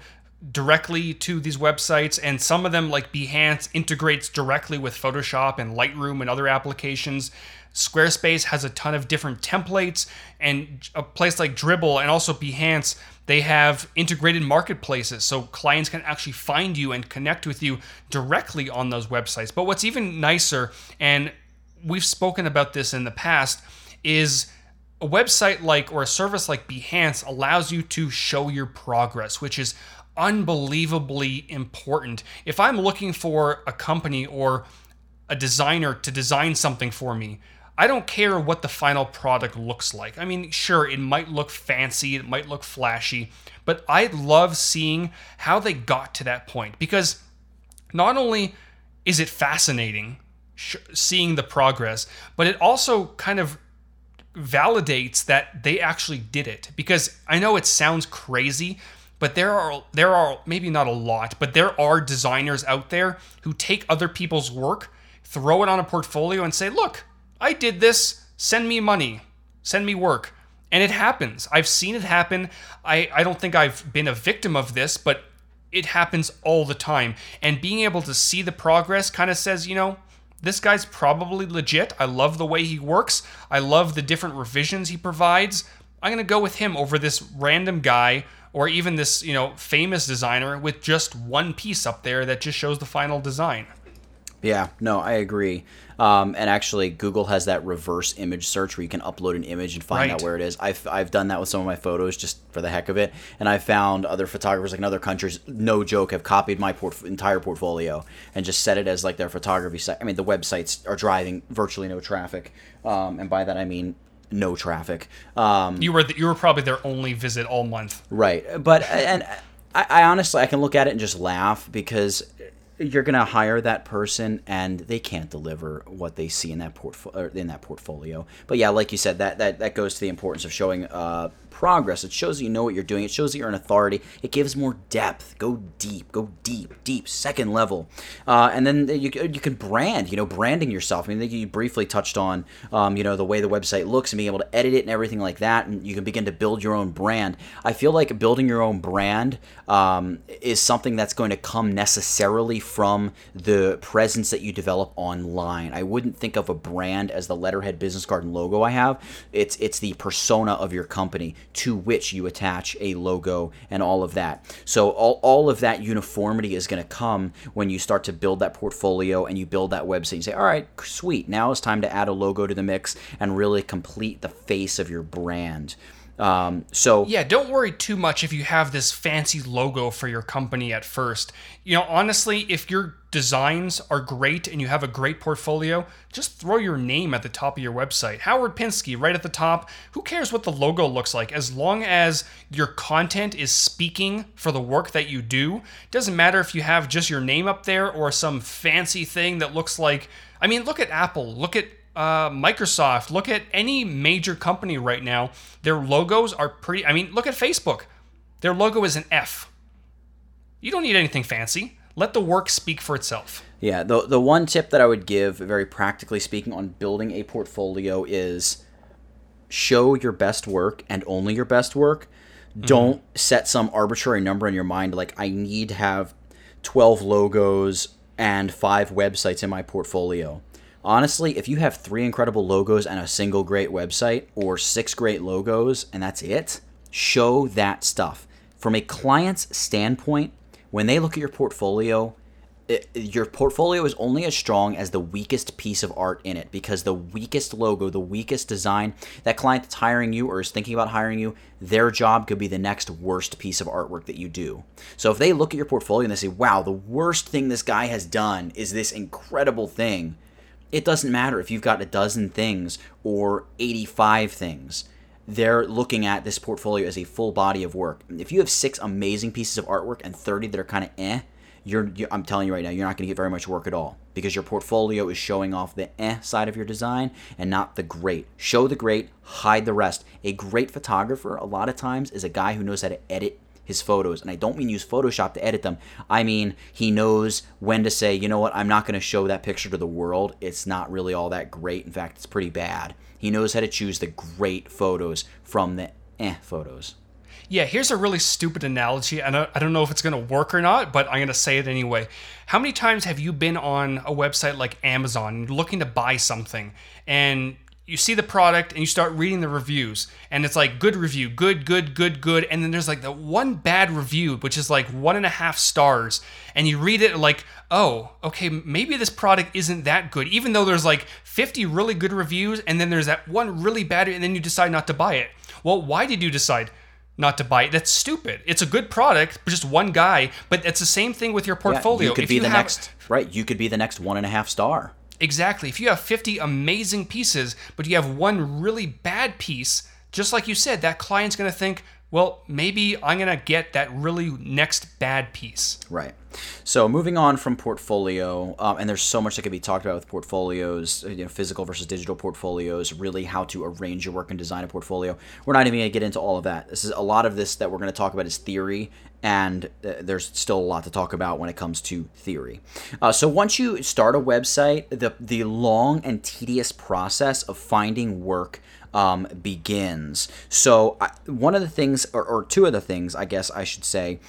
directly to these websites and some of them like Behance integrates directly with Photoshop and Lightroom and other applications. Squarespace has a ton of different templates and a place like Dribbble and also Behance they have integrated marketplaces so clients can actually find you and connect with you directly on those websites. But what's even nicer and we've spoken about this in the past is a website like or a service like Behance allows you to show your progress, which is unbelievably important. If I'm looking for a company or a designer to design something for me, I don't care what the final product looks like. I mean, sure, it might look fancy, it might look flashy, but I love seeing how they got to that point because not only is it fascinating seeing the progress, but it also kind of validates that they actually did it because I know it sounds crazy, but there are there are maybe not a lot, but there are designers out there who take other people's work, throw it on a portfolio and say, "Look, I did this, send me money, send me work." And it happens. I've seen it happen. I, I don't think I've been a victim of this, but it happens all the time. And being able to see the progress kind of says, you know, this guy's probably legit. I love the way he works. I love the different revisions he provides. I'm going to go with him over this random guy or even this, you know, famous designer with just one piece up there that just shows the final design. Yeah, no, I agree. Um, and actually, Google has that reverse image search where you can upload an image and find right. out where it is. I've, I've done that with some of my photos just for the heck of it. And I found other photographers like in other countries, no joke, have copied my entire portfolio and just set it as like their photography site. I mean, the websites are driving virtually no traffic. Um, and by that, I mean no traffic. Um, you were the, you were probably their only visit all month, right? But and I, I honestly I can look at it and just laugh because you're going to hire that person and they can't deliver what they see in that portfolio in that portfolio. But yeah like you said that that, that goes to the importance of showing uh, progress. It shows that you know what you're doing. It shows that you're an authority. It gives more depth. Go deep go deep deep second level. Uh, and then you, you can brand you know branding yourself. I mean you briefly touched on um, you know the way the website looks and being able to edit it and everything like that. And you can begin to build your own brand. I feel like building your own brand um, is something that's going to come necessarily from the presence that you develop online. I wouldn't think of a brand as the letterhead business card and logo I have. It's it's the persona of your company to which you attach a logo and all of that. So all, all of that uniformity is going to come when you start to build that portfolio and you build that website. You say, all right, sweet. Now it's time to add a logo to the mix and really complete the face of your brand. Um, so yeah, don't worry too much if you have this fancy logo for your company at first. You know, honestly, if your designs are great and you have a great portfolio, just throw your name at the top of your website. Howard Pinsky right at the top. Who cares what the logo looks like as long as your content is speaking for the work that you do. Doesn't matter if you have just your name up there or some fancy thing that looks like I mean, look at Apple, look at uh, Microsoft, look at any major company right now. Their logos are pretty. I mean, look at Facebook. Their logo is an F. You don't need anything fancy. Let the work speak for itself. Yeah, the, the one tip that I would give, very practically speaking, on building a portfolio is show your best work and only your best work. Mm-hmm. Don't set some arbitrary number in your mind like, I need to have 12 logos and five websites in my portfolio honestly, if you have three incredible logos and a single great website, or six great logos and that's it, show that stuff. From a client's standpoint, when they look at your portfolio, it, your portfolio is only as strong as the weakest piece of art in it because the weakest logo, the weakest design, that client that's hiring you or is thinking about hiring you, their job could be the next worst piece of artwork that you do. So if they look at your portfolio and they say, wow, the worst thing this guy has done is this incredible thing, it doesn't matter if you've got a dozen things or 85 things. They're looking at this portfolio as a full body of work. If you have six amazing pieces of artwork and 30 that are kind of eh, you're, I'm telling you right now, you're not going to get very much work at all because your portfolio is showing off the eh side of your design and not the great. Show the great, hide the rest. A great photographer, a lot of times, is a guy who knows how to edit his photos. And I don't mean use Photoshop to edit them. I mean he knows when to say, you know what, I'm not going to show that picture to the world. It's not really all that great. In fact, it's pretty bad. He knows how to choose the great photos from the eh photos. Yeah, here's a really stupid analogy. Don't, I don't know if it's going to work or not, but I'm going to say it anyway. How many times have you been on a website like Amazon looking to buy something and you see the product and you start reading the reviews and it's like good review, good, good, good, good. And then there's like the one bad review, which is like one and a half stars. And you read it like, oh, okay, maybe this product isn't that good, even though there's like 50 really good reviews and then there's that one really bad, and then you decide not to buy it. Well, why did you decide? Not to buy it. That's stupid. It's a good product, but just one guy. But it's the same thing with your portfolio. Yeah, you could If be the have- next right. You could be the next one and a half star. Exactly. If you have 50 amazing pieces, but you have one really bad piece, just like you said, that client's going to think, well, maybe I'm going to get that really next bad piece. Right. So moving on from portfolio, um, and there's so much that could be talked about with portfolios, you know, physical versus digital portfolios, really how to arrange your work and design a portfolio. We're not even going to get into all of that. This is a lot of this that we're going to talk about is theory, and uh, there's still a lot to talk about when it comes to theory. Uh, so once you start a website, the the long and tedious process of finding work um, begins. So I, one of the things, or, or two of the things, I guess I should say,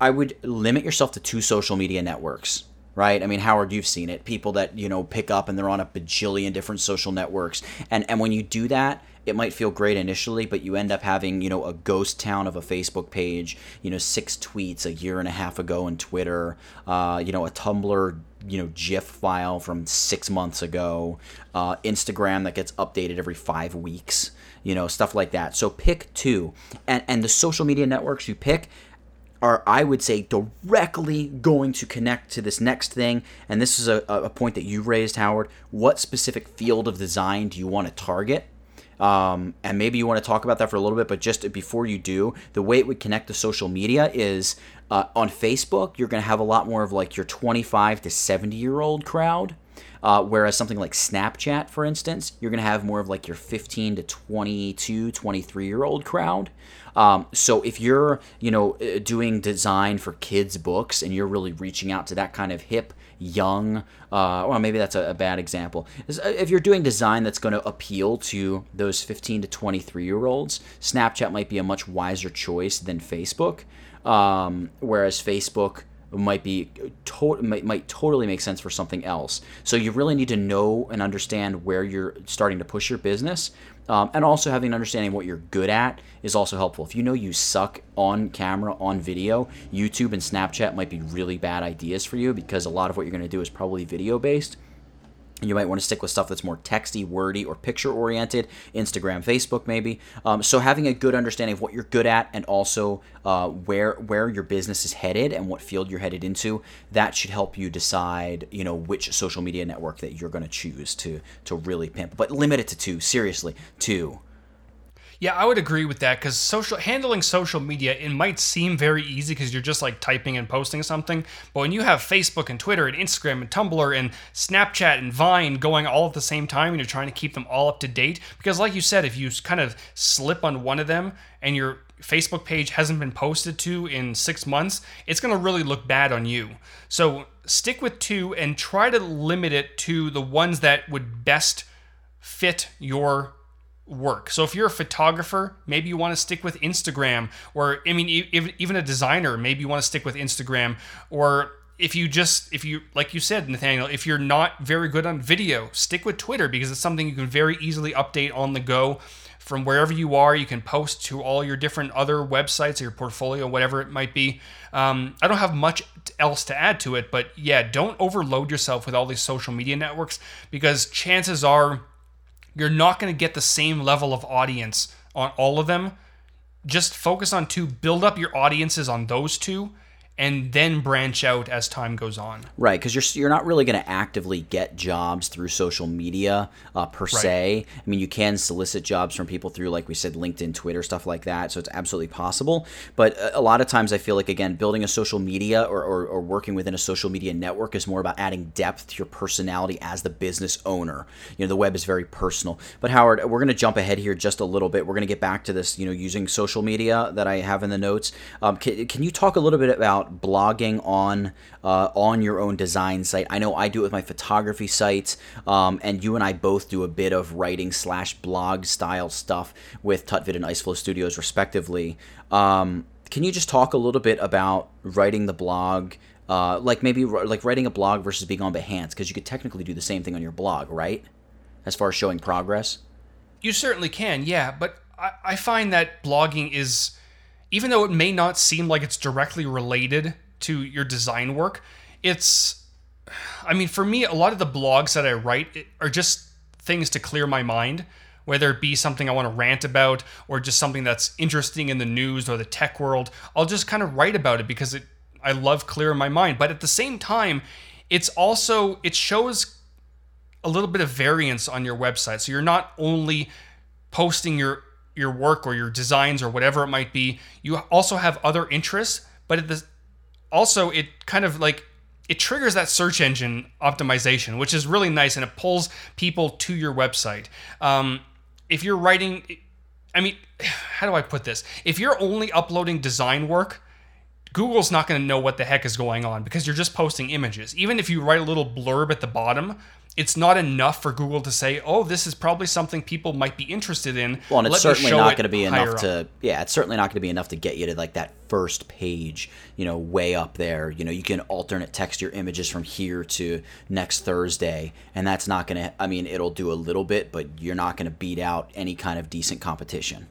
I would limit yourself to two social media networks. Right? I mean, Howard, you've seen it. People that, you know, pick up and they're on a bajillion different social networks. And and when you do that, it might feel great initially, but you end up having, you know, a ghost town of a Facebook page, you know, six tweets a year and a half ago on Twitter, uh, you know, a Tumblr, you know, GIF file from six months ago, uh, Instagram that gets updated every five weeks, you know, stuff like that. So pick two. And, and the social media networks you pick, are, I would say, directly going to connect to this next thing. And this is a, a point that you raised, Howard. What specific field of design do you want to target? Um, and maybe you want to talk about that for a little bit, but just before you do, the way it would connect to social media is uh, on Facebook, you're going to have a lot more of like your 25 to 70 year old crowd. Uh, whereas something like Snapchat, for instance, you're going to have more of like your 15 to 22, 23 year old crowd. Um, so if you're, you know, uh, doing design for kids' books and you're really reaching out to that kind of hip, young, uh, well, maybe that's a, a bad example. Uh, If you're doing design that's going to appeal to those 15 to 23 year olds, Snapchat might be a much wiser choice than Facebook. Um, whereas Facebook might be to- might, might totally make sense for something else. So you really need to know and understand where you're starting to push your business. Um, and also having an understanding what you're good at is also helpful. If you know you suck on camera, on video, YouTube and Snapchat might be really bad ideas for you because a lot of what you're going to do is probably video based. You might want to stick with stuff that's more texty, wordy, or picture oriented. Instagram, Facebook, maybe. Um, so having a good understanding of what you're good at and also uh, where where your business is headed and what field you're headed into, that should help you decide, you know, which social media network that you're going to choose to to really pimp. But limit it to two. Seriously, two. Yeah, I would agree with that because social handling social media it might seem very easy because you're just like typing and posting something, but when you have Facebook and Twitter and Instagram and Tumblr and Snapchat and Vine going all at the same time and you're trying to keep them all up to date, because like you said, if you kind of slip on one of them and your Facebook page hasn't been posted to in six months, it's going to really look bad on you. So stick with two and try to limit it to the ones that would best fit your work. So if you're a photographer, maybe you want to stick with Instagram, or I mean, even a designer, maybe you want to stick with Instagram, or if you just if you like you said Nathaniel, if you're not very good on video, stick with Twitter because it's something you can very easily update on the go from wherever you are. You can post to all your different other websites or your portfolio, whatever it might be. Um, I don't have much else to add to it, but yeah, don't overload yourself with all these social media networks because chances are you're not going to get the same level of audience on all of them. Just focus on two, build up your audiences on those two, and then branch out as time goes on. Right, because you're you're not really going to actively get jobs through social media uh, per se. I mean, you can solicit jobs from people through, like we said, LinkedIn, Twitter, stuff like that. So it's absolutely possible. But a a lot of times, I feel like again, building a social media or, or, or working within a social media network is more about adding depth to your personality as the business owner. You know, the web is very personal. But Howard, we're going to jump ahead here just a little bit. We're going to get back to this. You know, using social media that I have in the notes. Um, can, can you talk a little bit about about blogging on uh, on your own design site. I know I do it with my photography sites, um, and you and I both do a bit of writing slash blog style stuff with Tutvid and Iceflow Studios, respectively. Um, can you just talk a little bit about writing the blog? Uh, like maybe like writing a blog versus being on Behance, because you could technically do the same thing on your blog, right? As far as showing progress. You certainly can, yeah. But I, I find that blogging is, even though it may not seem like it's directly related to your design work, it's, I mean, for me, a lot of the blogs that I write are just things to clear my mind whether it be something I want to rant about or just something that's interesting in the news or the tech world, I'll just kind of write about it because it I love clearing my mind. But at the same time, it's also it shows a little bit of variance on your website. So you're not only posting your your work or your designs or whatever it might be, you also have other interests, but the also it kind of like it triggers that search engine optimization, which is really nice, and it pulls people to your website. Um, if you're writing, I mean, how do I put this? If you're only uploading design work, Google's not going to know what the heck is going on because you're just posting images. Even if you write a little blurb at the bottom, it's not enough for Google to say, "Oh, this is probably something people might be interested in." Well, and it's certainly not going to be enough to up. yeah, it's certainly not going to be enough to get you to like that first page, you know, way up there. You know, you can alternate text your images from here to next Thursday, and that's not going to I mean, it'll do a little bit, but you're not going to beat out any kind of decent competition.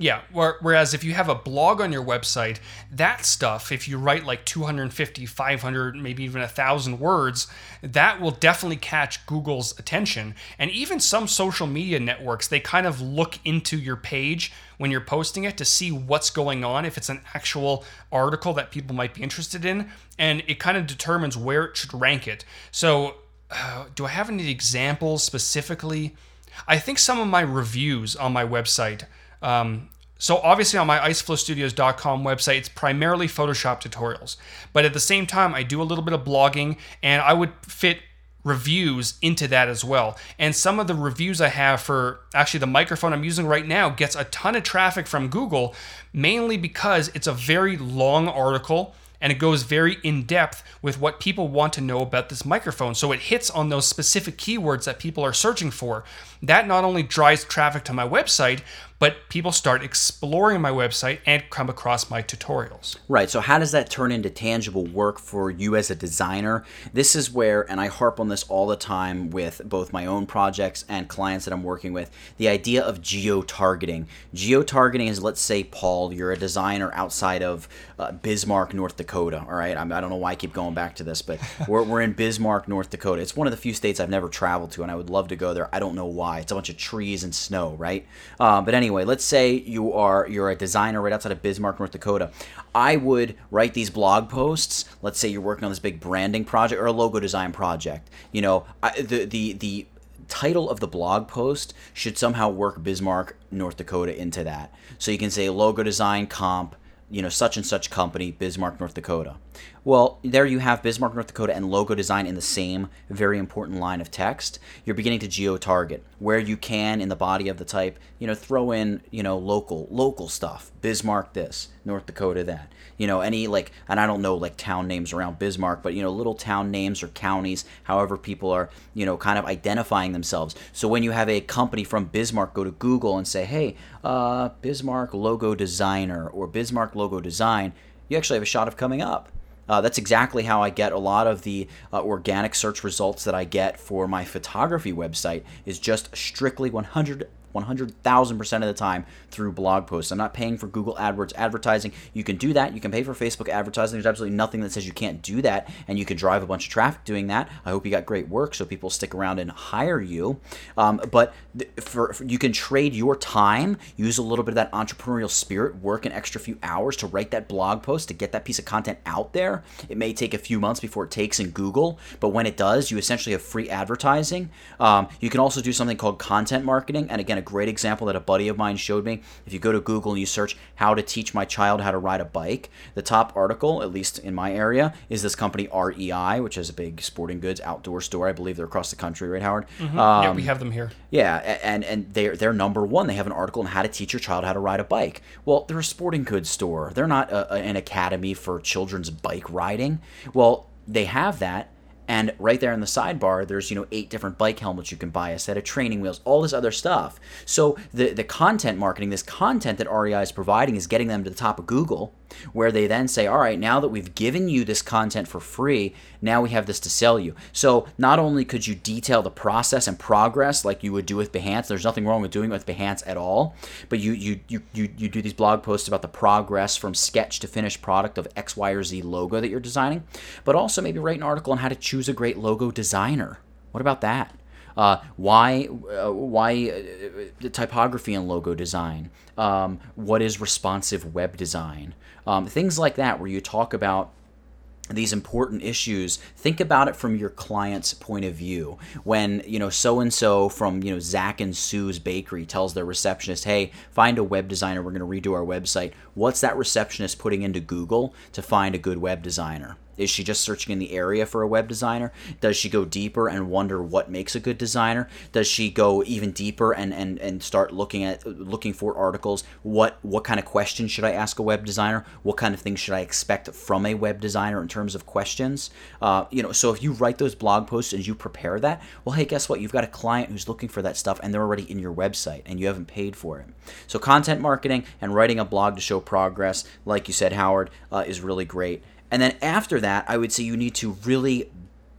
Yeah. Whereas if you have a blog on your website, that stuff, if you write like 250, 500, maybe even a thousand words, that will definitely catch Google's attention. And even some social media networks, they kind of look into your page when you're posting it to see what's going on, if it's an actual article that people might be interested in. And it kind of determines where it should rank it. So, uh, do I have any examples specifically? I think some of my reviews on my website um, so obviously on my iceflowstudios.com website, it's primarily Photoshop tutorials. But at the same time, I do a little bit of blogging and I would fit reviews into that as well. And some of the reviews I have for actually the microphone I'm using right now gets a ton of traffic from Google, mainly because it's a very long article and it goes very in depth with what people want to know about this microphone. So it hits on those specific keywords that people are searching for. That not only drives traffic to my website, but people start exploring my website and come across my tutorials. Right. So, how does that turn into tangible work for you as a designer? This is where, and I harp on this all the time with both my own projects and clients that I'm working with, the idea of geo targeting. Geo targeting is, let's say, Paul, you're a designer outside of uh, Bismarck, North Dakota. All right. I'm, I do not know why I keep going back to this, but we're, we're in Bismarck, North Dakota. It's one of the few states I've never traveled to, and I would love to go there. I don't know why. It's a bunch of trees and snow, right? Uh, but anyway, anyway, let's say you are you're a designer right outside of Bismarck, North Dakota. I would write these blog posts. Let's say you're working on this big branding project or a logo design project. You know, I, the the the title of the blog post should somehow work Bismarck, North Dakota into that. So you can say logo design comp, you know, such and such company, Bismarck, North Dakota. Well, there you have Bismarck, North Dakota, and logo design in the same very important line of text. You're beginning to geo target where you can in the body of the type, you know, throw in, you know, local local stuff. Bismarck this, North Dakota that. You know, any like, and I don't know like town names around Bismarck, but you know, little town names or counties, however people are, you know, kind of identifying themselves. So when you have a company from Bismarck go to Google and say, hey, uh, Bismarck logo designer or Bismarck logo design, you actually have a shot of coming up. Uh, that's exactly how I get a lot of the uh, organic search results that I get for my photography website is just strictly 100 100,000% of the time through blog posts. I'm not paying for Google AdWords advertising. You can do that. You can pay for Facebook advertising. There's absolutely nothing that says you can't do that, and you can drive a bunch of traffic doing that. I hope you got great work so people stick around and hire you. Um, but for, for, you can trade your time, use a little bit of that entrepreneurial spirit, work an extra few hours to write that blog post to get that piece of content out there. It may take a few months before it takes in Google, but when it does, you essentially have free advertising. Um, you can also do something called content marketing, and again, a great example that a buddy of mine showed me. If you go to Google and you search how to teach my child how to ride a bike, the top article, at least in my area, is this company REI, which is a big sporting goods outdoor store. I believe they're across the country, right, Howard? Mm-hmm. Um, yeah, we have them here. Yeah, and and they're they're number one. They have an article on how to teach your child how to ride a bike. Well, they're a sporting goods store. They're not a, a, an academy for children's bike riding. Well, they have that and right there in the sidebar, there's you know eight different bike helmets you can buy, a set of training wheels, all this other stuff. So the the content marketing, this content that REI is providing, is getting them to the top of Google, where they then say, all right, now that we've given you this content for free, now we have this to sell you. So not only could you detail the process and progress like you would do with Behance, there's nothing wrong with doing it with Behance at all, but you you you you, you do these blog posts about the progress from sketch to finished product of X, Y, or Z logo that you're designing, but also maybe write an article on how to choose a great logo designer. What about that? Uh, why uh, why uh, typography and logo design? Um, what is responsive web design? Um, things like that, where you talk about these important issues think about it from your client's point of view. When you know so and so from you know zach and sue's bakery tells their receptionist hey find a web designer. We're going to redo our website. What's that receptionist putting into google to find a good web designer is she just searching in the area for a web designer? Does she go deeper and wonder what makes a good designer? Does she go even deeper and, and, and start looking at looking for articles? What what kind of questions should I ask a web designer? What kind of things should I expect from a web designer in terms of questions? Uh, you know, so if you write those blog posts and you prepare that, well, hey, guess what? You've got a client who's looking for that stuff and they're already in your website and you haven't paid for it. So content marketing and writing a blog to show progress, like you said, Howard, uh, is really great. And then after that, I would say you need to really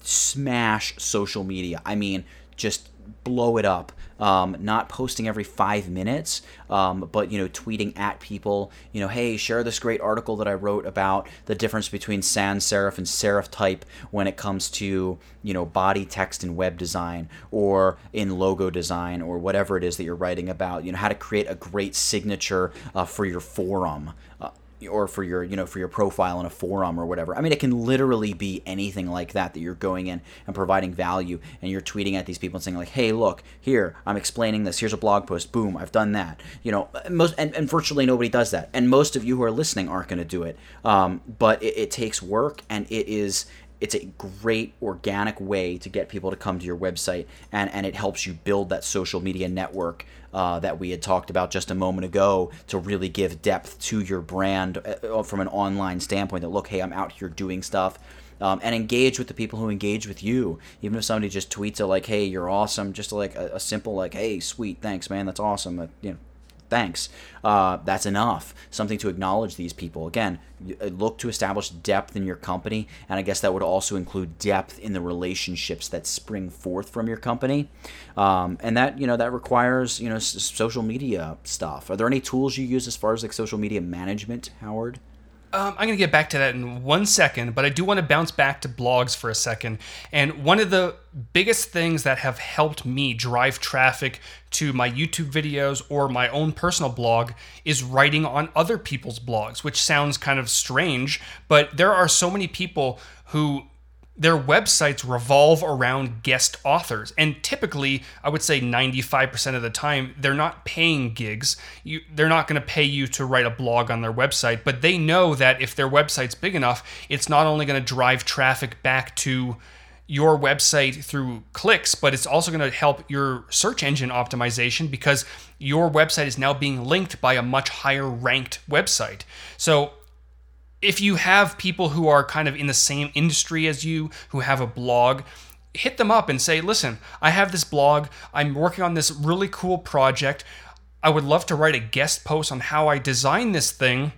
smash social media. I mean, just blow it up. Um, not posting every five minutes, um, but you know, tweeting at people. You know, hey, share this great article that I wrote about the difference between sans serif and serif type when it comes to you know body text and web design, or in logo design, or whatever it is that you're writing about. You know, how to create a great signature uh, for your forum. Or for your you know for your profile in a forum or whatever. I mean it can literally be anything like that that you're going in and providing value and you're tweeting at these people and saying like hey look here i'm explaining this. Here's a blog post. Boom i've done that. You know most and, and virtually nobody does that. And most of you who are listening aren't going to do it. Um, but it, it takes work and it is it's a great organic way to get people to come to your website and, and it helps you build that social media network uh, that we had talked about just a moment ago to really give depth to your brand uh, from an online standpoint that look hey i'm out here doing stuff um, and engage with the people who engage with you. Even if somebody just tweets it like, "Hey, you're awesome," just like a, a simple like, "Hey, sweet, thanks, man, that's awesome." Uh, you know, thanks. Uh, that's enough. Something to acknowledge these people. Again, uh, look to establish depth in your company, and I guess that would also include depth in the relationships that spring forth from your company, um, and that you know that requires you know s- social media stuff. Are there any tools you use as far as like social media management, Howard? Um, I'm going to get back to that in one second, but I do want to bounce back to blogs for a second. And one of the biggest things that have helped me drive traffic to my YouTube videos or my own personal blog is writing on other people's blogs, which sounds kind of strange, but there are so many people who their websites revolve around guest authors. And typically i would say 95% of the time they're not paying gigs. You, they're not going to pay you to write a blog on their website but they know that if their website's big enough it's not only going to drive traffic back to your website through clicks but it's also going to help your search engine optimization because your website is now being linked by a much higher ranked website. So if you have people who are kind of in the same industry as you, who have a blog, hit them up and say, listen, I have this blog. I'm working on this really cool project. I would love to write a guest post on how I design this thing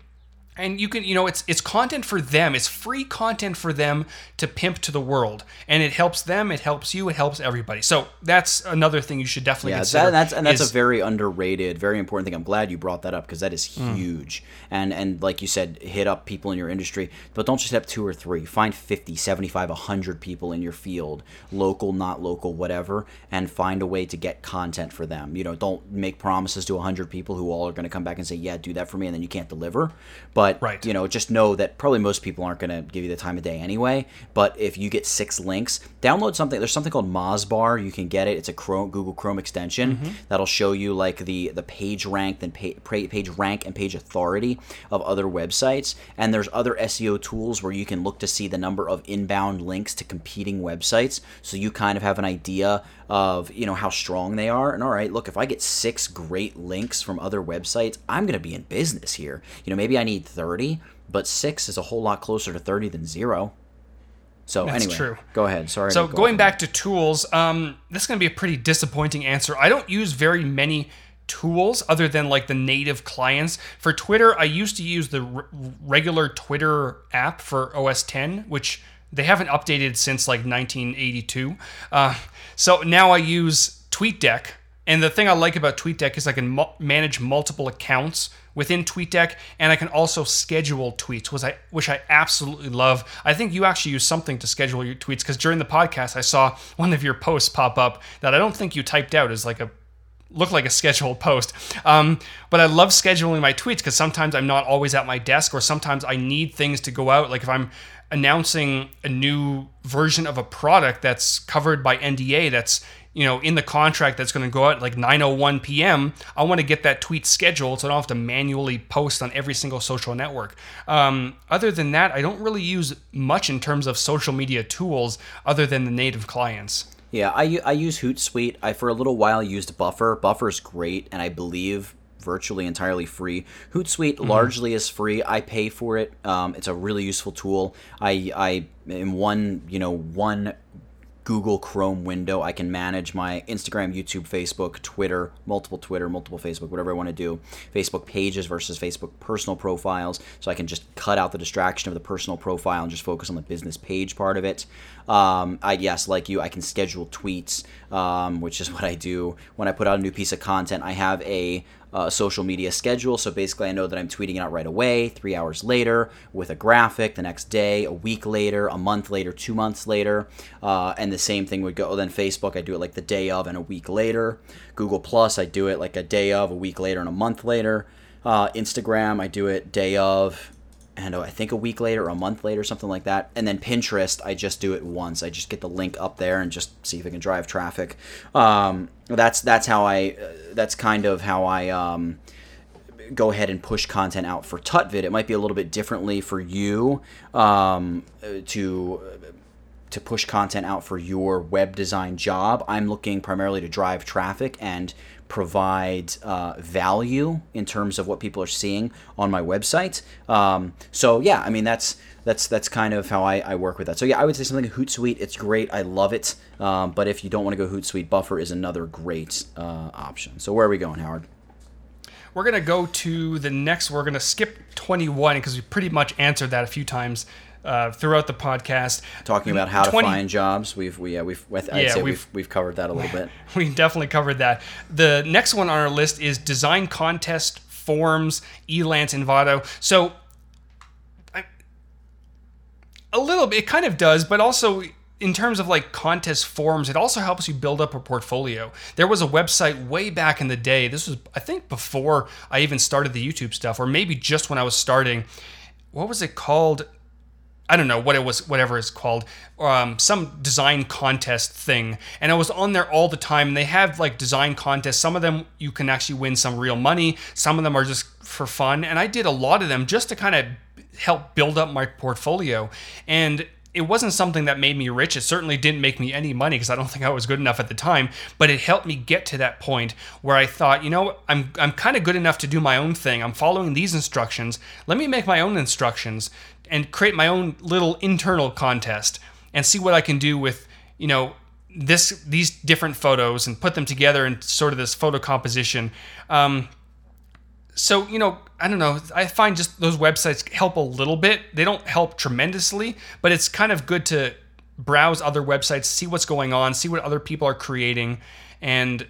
and you can you know it's it's content for them. It's free content for them to pimp to the world. And it helps them it helps you it helps everybody. So that's another thing you should definitely yeah, consider that, that's and that's is, a very underrated very important thing. I'm glad you brought that up because that is huge. Mm. and and like you said hit up people in your industry but don't just have two or three. Find 50 75 100 people in your field local not local whatever and find a way to get content for them. You know don't make promises to 100 people who all are going to come back and say yeah do that for me and then you can't deliver. But But Right. you know, just know that probably most people aren't going to give you the time of day anyway. But if you get six links, download something. There's something called Mozbar. You can get it. It's a Chrome, Google Chrome extension Mm-hmm. that'll show you like the the page rank and pa- page rank and page authority of other websites. And there's other SEO tools where you can look to see the number of inbound links to competing websites, so you kind of have an idea of you know how strong they are. And all right, look, if I get six great links from other websites, I'm going to be in business here. You know, maybe I need 30, but six is a whole lot closer to 30 than zero. So That's anyway, true. go ahead. Sorry. So go going back to tools, um, this is going to be a pretty disappointing answer. I don't use very many tools other than like the native clients. For Twitter, I used to use the r- regular Twitter app for OS 10, which they haven't updated since like 1982. Uh, so now I use TweetDeck. And the thing I like about TweetDeck is I can mu- manage multiple accounts within TweetDeck, and I can also schedule tweets, which I which I absolutely love. I think you actually use something to schedule your tweets because during the podcast I saw one of your posts pop up that I don't think you typed out as like a looked like a scheduled post. Um, but I love scheduling my tweets because sometimes I'm not always at my desk, or sometimes I need things to go out. Like if I'm announcing a new version of a product that's covered by NDA, that's you know in the contract that's going to go out like 9:01 p.m. I want to get that tweet scheduled so I don't have to manually post on every single social network. Um, other than that, I don't really use much in terms of social media tools other than the native clients. Yeah, I, I use Hootsuite. I for a little while used Buffer. Buffer's great, and I believe virtually entirely free. Hootsuite largely is free. I pay for it. Um, it's a really useful tool. I I in one you know one Google Chrome window, I can manage my Instagram, YouTube, Facebook, Twitter, multiple Twitter, multiple Facebook, whatever I want to do. Facebook pages versus Facebook personal profiles. So I can just cut out the distraction of the personal profile and just focus on the business page part of it. Um, I yes, like you, I can schedule tweets, um, which is what I do when I put out a new piece of content. I have a uh, social media schedule. So basically, I know that I'm tweeting it out right away, three hours later, with a graphic the next day, a week later, a month later, two months later. Uh, and the same thing would go. Then Facebook, I do it like the day of and a week later. Google Plus, I do it like a day of, a week later, and a month later. Uh, Instagram, I do it day of, and uh, I think a week later or a month later, something like that. And then Pinterest, I just do it once. I just get the link up there and just see if it can drive traffic. Um, that's that's how I. Uh, that's kind of how I. Um, go ahead and push content out for Tutvid. It might be a little bit differently for you um, to to push content out for your web design job. I'm looking primarily to drive traffic and provide uh, value in terms of what people are seeing on my website. Um, so yeah, I mean that's that's that's kind of how I, I work with that. So yeah, I would say something like Hootsuite. It's great. I love it. Um, but if you don't want to go Hootsuite, Buffer is another great uh, option. So where are we going, Howard? We're gonna go to the next. We're gonna skip 21 because we pretty much answered that a few times uh, throughout the podcast. Talking about how 20 to find jobs. We've we, yeah we've I'd Yeah, say we've- we've we've covered that a little bit. We definitely covered that. The next one on our list is design contest forms, Elance Envato. So, I, a little bit, it kind of does, but also in terms of like contest forms, it also helps you build up a portfolio. There was a website way back in the day. This was, I think, before I even started the YouTube stuff, or maybe just when I was starting. What was it called? I don't know what it was, whatever it's called, um, some design contest thing. And I was on there all the time. And they have like design contests. Some of them you can actually win some real money. Some of them are just for fun. And I did a lot of them just to kind of help build up my portfolio. And it wasn't something that made me rich. It certainly didn't make me any money because I don't think I was good enough at the time. But it helped me get to that point where I thought, you know, I'm I'm kind of good enough to do my own thing. I'm following these instructions. Let me make my own instructions and create my own little internal contest and see what I can do with, you know, this these different photos and put them together in sort of this photo composition. Um, so you know i don't know i find just those websites help a little bit. They don't help tremendously but it's kind of good to browse other websites see what's going on see what other people are creating and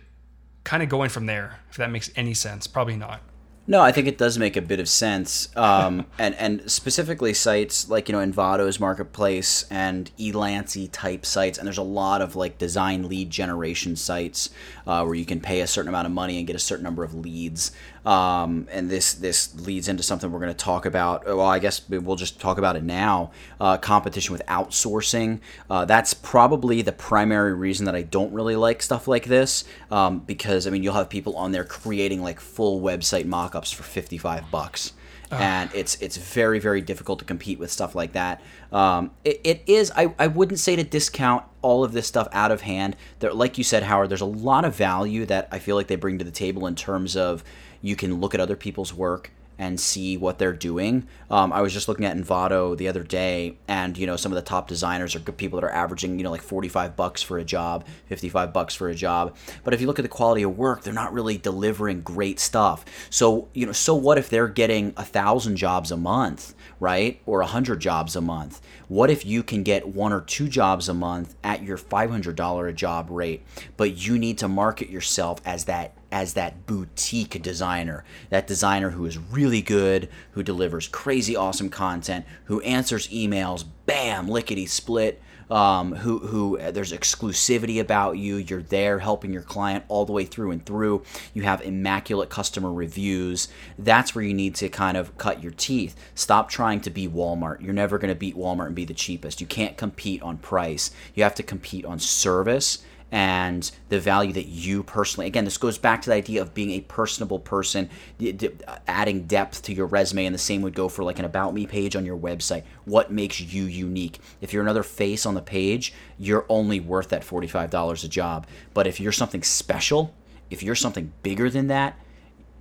kind of going from there if that makes any sense. Probably not. No, I think it does make a bit of sense, um, and and specifically sites like you know Envato's marketplace and Elancy type sites, and there's a lot of like design lead generation sites uh, where you can pay a certain amount of money and get a certain number of leads. Um, and this this leads into something we're going to talk about. Well, I guess we'll just talk about it now. Uh, competition with outsourcing. Uh, that's probably the primary reason that I don't really like stuff like this, um, because I mean you'll have people on there creating like full website mockups for fifty five bucks and it's it's very very difficult to compete with stuff like that. Um, it, it is I, I wouldn't say to discount all of this stuff out of hand. There, like you said, Howard, there's a lot of value that I feel like they bring to the table in terms of you can look at other people's work and see what they're doing. Um, I was just looking at Envato the other day, and you know some of the top designers are good people that are averaging you know like 45 bucks for a job, 55 bucks for a job. But if you look at the quality of work, they're not really delivering great stuff. So you know, so what if they're getting a thousand jobs a month, right, or a hundred jobs a month? What if you can get one or two jobs a month at your $500 a job rate, but you need to market yourself as that as that boutique designer, that designer who is really good, who delivers crazy awesome content, who answers emails, bam, lickety split. Um, who who uh, there's exclusivity about you. You're there helping your client all the way through and through. You have immaculate customer reviews. That's where you need to kind of cut your teeth. Stop trying to be Walmart. You're never going to beat Walmart and be the cheapest. You can't compete on price. You have to compete on service and the value that you personally again this goes back to the idea of being a personable person uh, adding depth to your resume and the same would go for like an about me page on your website. What makes you unique? If you're another face on the page you're only worth that $45 a job. But if you're something special if you're something bigger than that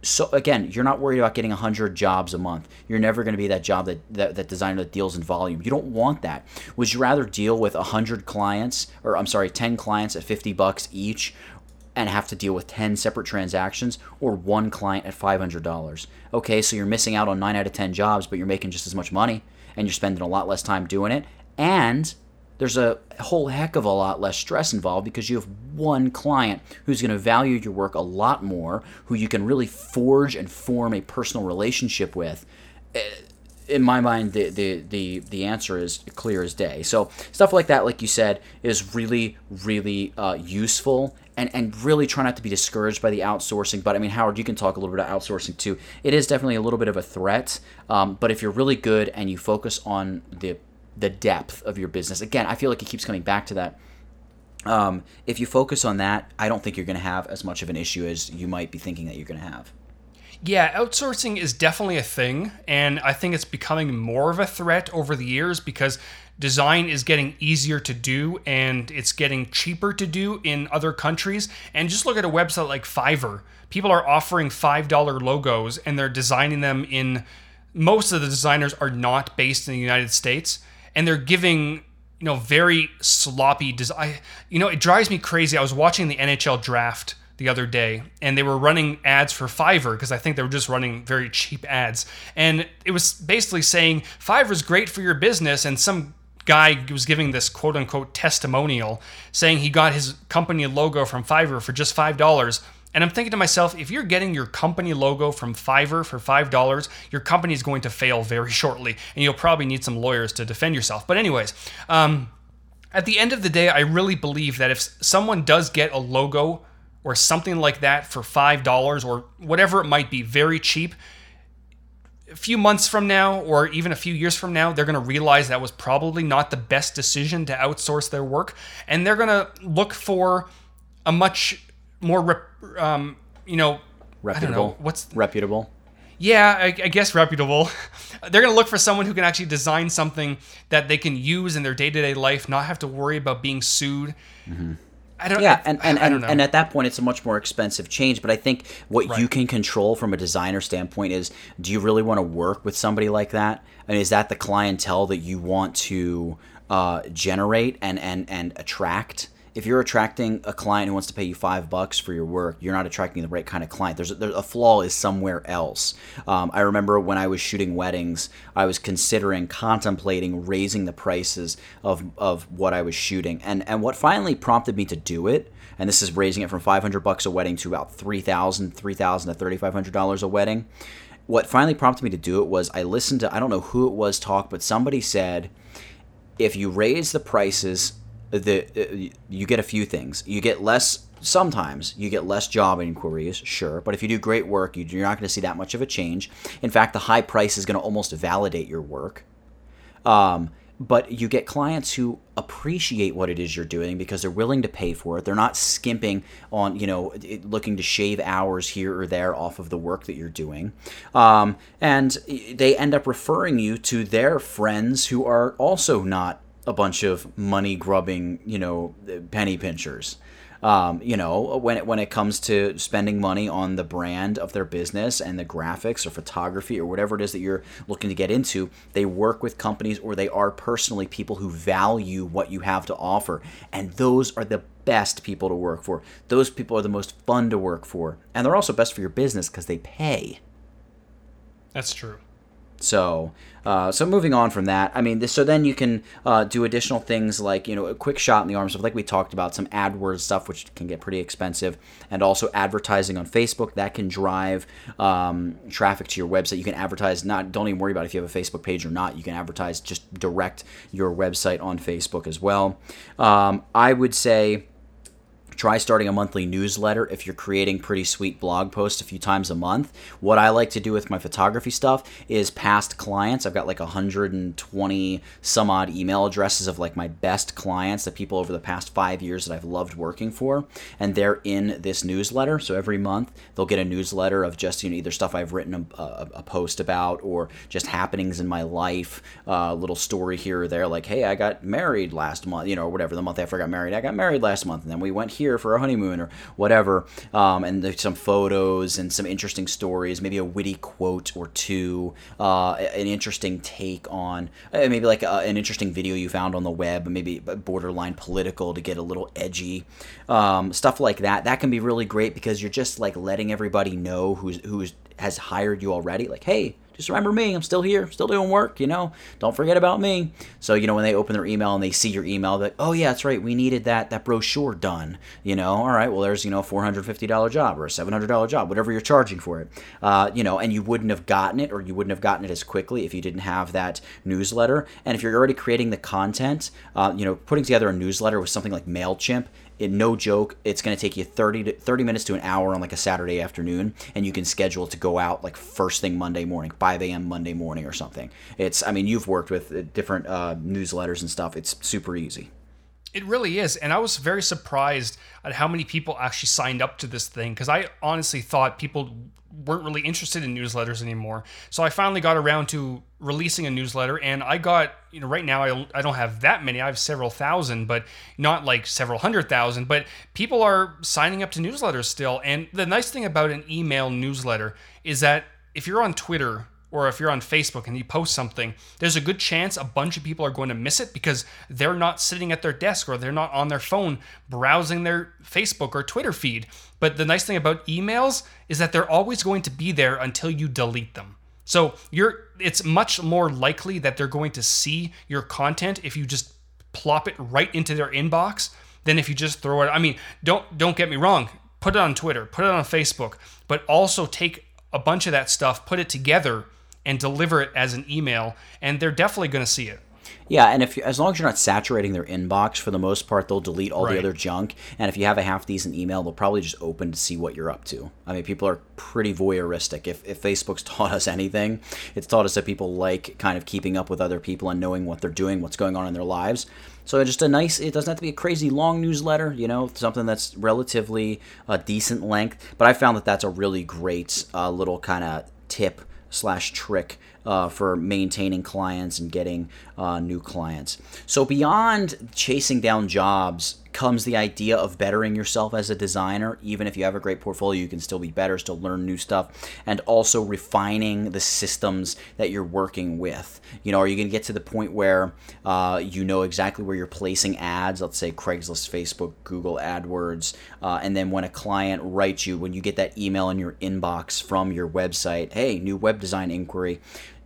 so again, you're not worried about getting 100 jobs a month. You're never going to be that job that, that, that designer that deals in volume. You don't want that. Would you rather deal with 100 clients, or I'm sorry, 10 clients at 50 bucks each, and have to deal with 10 separate transactions, or one client at $500? Okay, so you're missing out on 9 out of 10 jobs, but you're making just as much money, and you're spending a lot less time doing it, and there's a whole heck of a lot less stress involved because you have one client who's going to value your work a lot more, who you can really forge and form a personal relationship with. Eh, in my mind, the, the, the, the answer is clear as day. So, stuff like that, like you said, is really, really uh, useful and, and really try not to be discouraged by the outsourcing. But I mean, Howard, you can talk a little bit about outsourcing too. It is definitely a little bit of a threat. Um, but if you're really good and you focus on the the depth of your business. Again, I feel like it keeps coming back to that. Um, if you focus on that, I don't think you're going to have as much of an issue as you might be thinking that you're going to have. Yeah, outsourcing is definitely a thing, and I think it's becoming more of a threat over the years because design is getting easier to do and it's getting cheaper to do in other countries. And just look at a website like Fiverr. People are offering $5 logos and they're designing them in most of the designers are not based in the United States and they're giving you know very sloppy design. You know, it drives me crazy. I was watching the NHL draft the other day and they were running ads for Fiverr because I think they were just running very cheap ads. And it was basically saying Fiverr's great for your business and some guy was giving this quote unquote testimonial saying he got his company logo from Fiverr for just $5 and I'm thinking to myself, if you're getting your company logo from Fiverr for $5, your company is going to fail very shortly, and you'll probably need some lawyers to defend yourself. But, anyways, um, at the end of the day, I really believe that if someone does get a logo or something like that for $5 or whatever it might be, very cheap, a few months from now or even a few years from now, they're going to realize that was probably not the best decision to outsource their work. And they're going to look for a much more, rep, um, you know, reputable. Know, what's reputable? Yeah, I, I guess reputable. They're going to look for someone who can actually design something that they can use in their day to day life, not have to worry about being sued. Mm-hmm. I don't. Yeah, and and, and, and, at that point, it's a much more expensive change. But I think what right. you can control from a designer standpoint is: do you really want to work with somebody like that? And is that the clientele that you want to uh, generate and and and attract? If you're attracting a client who wants to pay you five bucks for your work, you're not attracting the right kind of client. There's a, there's a flaw is somewhere else. Um, I remember when I was shooting weddings, I was considering, contemplating raising the prices of, of what I was shooting, and and what finally prompted me to do it, and this is raising it from 500 bucks a wedding to about 3,000, 3,000 to 3,500 dollars a wedding. What finally prompted me to do it was I listened to I don't know who it was talk, but somebody said if you raise the prices the uh, you get a few things. You get less sometimes you get less job inquiries, sure, but if you do great work, you, are not going to see that much of a change. In fact, the high price is going to almost validate your work. Um, but you get clients who appreciate what it is you're doing because they're willing to pay for it. They're not skimping on, you know, looking to shave hours here or there off of the work that you're doing. Um, and they end up referring you to their friends who are also not a bunch of money grubbing, you know, penny pinchers. Um, you know, when it, when it comes to spending money on the brand of their business and the graphics or photography or whatever it is that you're looking to get into, they work with companies or they are personally people who value what you have to offer. And those are the best people to work for. Those people are the most fun to work for. And they're also best for your business because they pay. That's true. So, uh, so moving on from that, I mean, this, so then you can uh, do additional things like you know a quick shot in the arm stuff, like we talked about, some AdWords stuff, which can get pretty expensive, and also advertising on Facebook that can drive um, traffic to your website. You can advertise not don't even worry about if you have a Facebook page or not. You can advertise just direct your website on Facebook as well. Um, I would say try starting a monthly newsletter if you're creating pretty sweet blog posts a few times a month. What I like to do with my photography stuff is past clients. I've got like 120 some odd email addresses of like my best clients, the people over the past five years that I've loved working for, and they're in this newsletter. So every month they'll get a newsletter of just you know either stuff I've written a, a, a post about or just happenings in my life, a uh, little story here or there, like hey I got married last month, you know, or whatever the month after I got married, I got married last month, and then we went here here for a honeymoon or whatever. Um, and there's some photos and some interesting stories, maybe a witty quote or two, uh, an interesting take on uh, maybe like uh, an interesting video you found on the web, maybe borderline political to get a little edgy, um, stuff like that. That can be really great because you're just like letting everybody know who's who's has hired you already. Like, hey, just remember me. I'm still here, still doing work, you know. Don't forget about me. So, you know, when they open their email and they see your email, that oh yeah, that's right, we needed that that brochure done. You know, all right, well there's, you know, a four hundred fifty dollar job or a seven hundred dollar job, whatever you're charging for it. Uh, you know, and you wouldn't have gotten it or you wouldn't have gotten it as quickly if you didn't have that newsletter. And if you're already creating the content, uh, you know, putting together a newsletter with something like MailChimp it, no joke, it's going to take you 30 to 30 minutes to an hour on like a Saturday afternoon, and you can schedule to go out like first thing Monday morning, 5 a.m. Monday morning or something. It's, I mean, you've worked with uh, different uh, newsletters and stuff. It's super easy. It really is. And I was very surprised at how many people actually signed up to this thing because I honestly thought people weren't really interested in newsletters anymore. So I finally got around to releasing a newsletter and I got, you know, right now I, I don't have that many. I have several thousand, but not like several hundred thousand, but people are signing up to newsletters still. And the nice thing about an email newsletter is that if you're on Twitter or if you're on Facebook and you post something, there's a good chance a bunch of people are going to miss it because they're not sitting at their desk or they're not on their phone browsing their Facebook or Twitter feed. But the nice thing about emails is that they're always going to be there until you delete them. So you're it's much more likely that they're going to see your content if you just plop it right into their inbox than if you just throw it. I mean, don't don't get me wrong. Put it on Twitter, put it on Facebook, but also take a bunch of that stuff, put it together and deliver it as an email, and they're definitely going to see it. Yeah, and if you, as long as you're not saturating their inbox, for the most part, they'll delete all right. the other junk. And if you have a half decent email, they'll probably just open to see what you're up to. I mean, people are pretty voyeuristic. If, if Facebook's taught us anything, it's taught us that people like kind of keeping up with other people and knowing what they're doing, what's going on in their lives. So just a nice. It doesn't have to be a crazy long newsletter. You know, something that's relatively a uh, decent length. But I found that that's a really great uh, little kind of tip slash trick uh, for maintaining clients and getting uh, new clients. So beyond chasing down jobs comes the idea of bettering yourself as a designer. Even if you have a great portfolio, you can still be better, still learn new stuff, and also refining the systems that you're working with. You know, are you going to get to the point where uh, you know exactly where you're placing ads? Let's say Craigslist, Facebook, Google AdWords, uh, and then when a client writes you, when you get that email in your inbox from your website, hey, new web design inquiry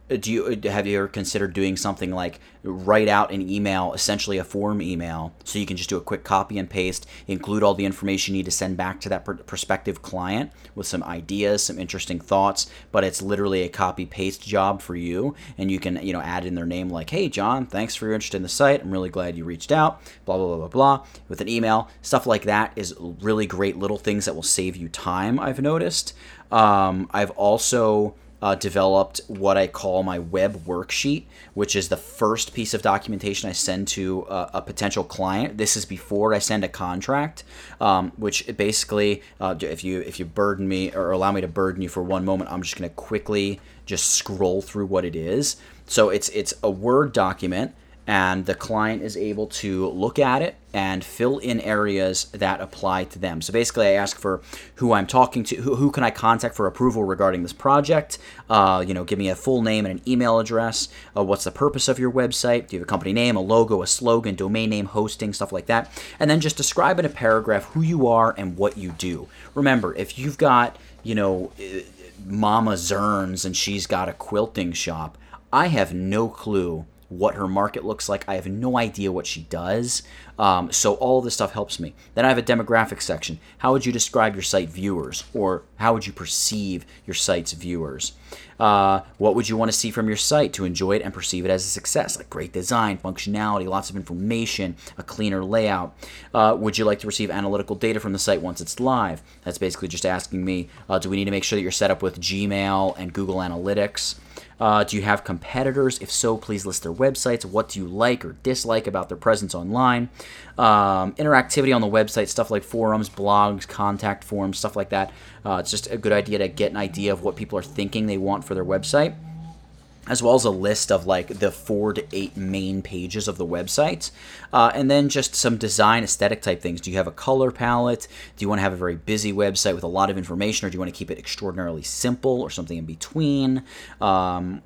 do you have you ever considered doing something like write out an email essentially a form email so you can just do a quick copy and paste include all the information you need to send back to that prospective client with some ideas some interesting thoughts but it's literally a copy paste job for you and you can you know add in their name like hey john thanks for your interest in the site. I'm really glad you reached out blah blah blah blah blah with an email. Stuff like that is really great little things that will save you time i've noticed. Um, i've also uh, developed what I call my web worksheet, which is the first piece of documentation I send to a, a potential client. This is before I send a contract, um, which basically, uh, if you if you burden me or allow me to burden you for one moment, I'm just going to quickly just scroll through what it is. So it's it's a Word document and the client is able to look at it and fill in areas that apply to them. So basically, I ask for who I'm talking to, who, who can I contact for approval regarding this project. Uh, you know, give me a full name and an email address. Uh, what's the purpose of your website? Do you have a company name, a logo, a slogan, domain name, hosting, stuff like that? And then just describe in a paragraph who you are and what you do. Remember, if you've got, you know, uh, Mama Zerns and she's got a quilting shop, I have no clue what her market looks like. I have no idea what she does. Um, so all this stuff helps me. Then I have a demographic section. How would you describe your site viewers, or how would you perceive your site's viewers? Uh, what would you want to see from your site to enjoy it and perceive it as a success? Like great design, functionality, lots of information, a cleaner layout. Uh, would you like to receive analytical data from the site once it's live? That's basically just asking me, uh, do we need to make sure that you're set up with Gmail and Google Analytics? Uh, do you have competitors? If so, please list their websites. What do you like or dislike about their presence online? Um, interactivity on the website, stuff like forums, blogs, contact forms, stuff like that. Uh, it's just a good idea to get an idea of what people are thinking they want for their website as well as a list of like the four to eight main pages of the website, uh, and then just some design aesthetic type things. Do you have a color palette? Do you want to have a very busy website with a lot of information, or do you want to keep it extraordinarily simple, or something in between? Um,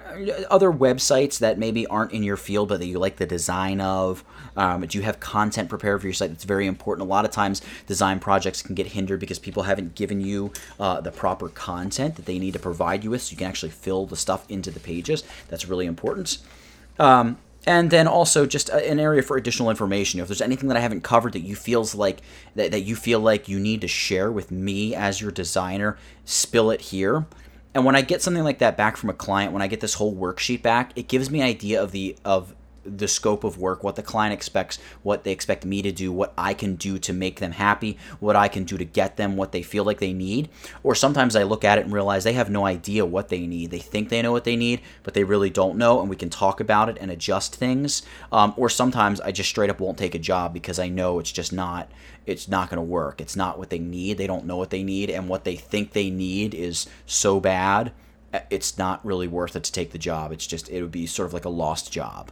other websites that maybe aren't in your field, but that you like the design of. Um, do you have content prepared for your site? That's very important. A lot of times, design projects can get hindered because people haven't given you uh, the proper content that they need to provide you with, so you can actually fill the stuff into the pages. That's really important. Um, and then also just an area for additional information. If there's anything that I haven't covered that you feels like that, that you feel like you need to share with me as your designer, spill it here. And when I get something like that back from a client, when I get this whole worksheet back, it gives me an idea of the of the scope of work, what the client expects, what they expect me to do, what I can do to make them happy, what I can do to get them what they feel like they need. Or sometimes I look at it and realize they have no idea what they need. They think they know what they need, but they really don't know, and we can talk about it and adjust things. Um, or sometimes I just straight up won't take a job because I know it's just not it's not going to work. It's not what they need. They don't know what they need, and what they think they need is so bad. It's not really worth it to take the job. It's just it would be sort of like a lost job.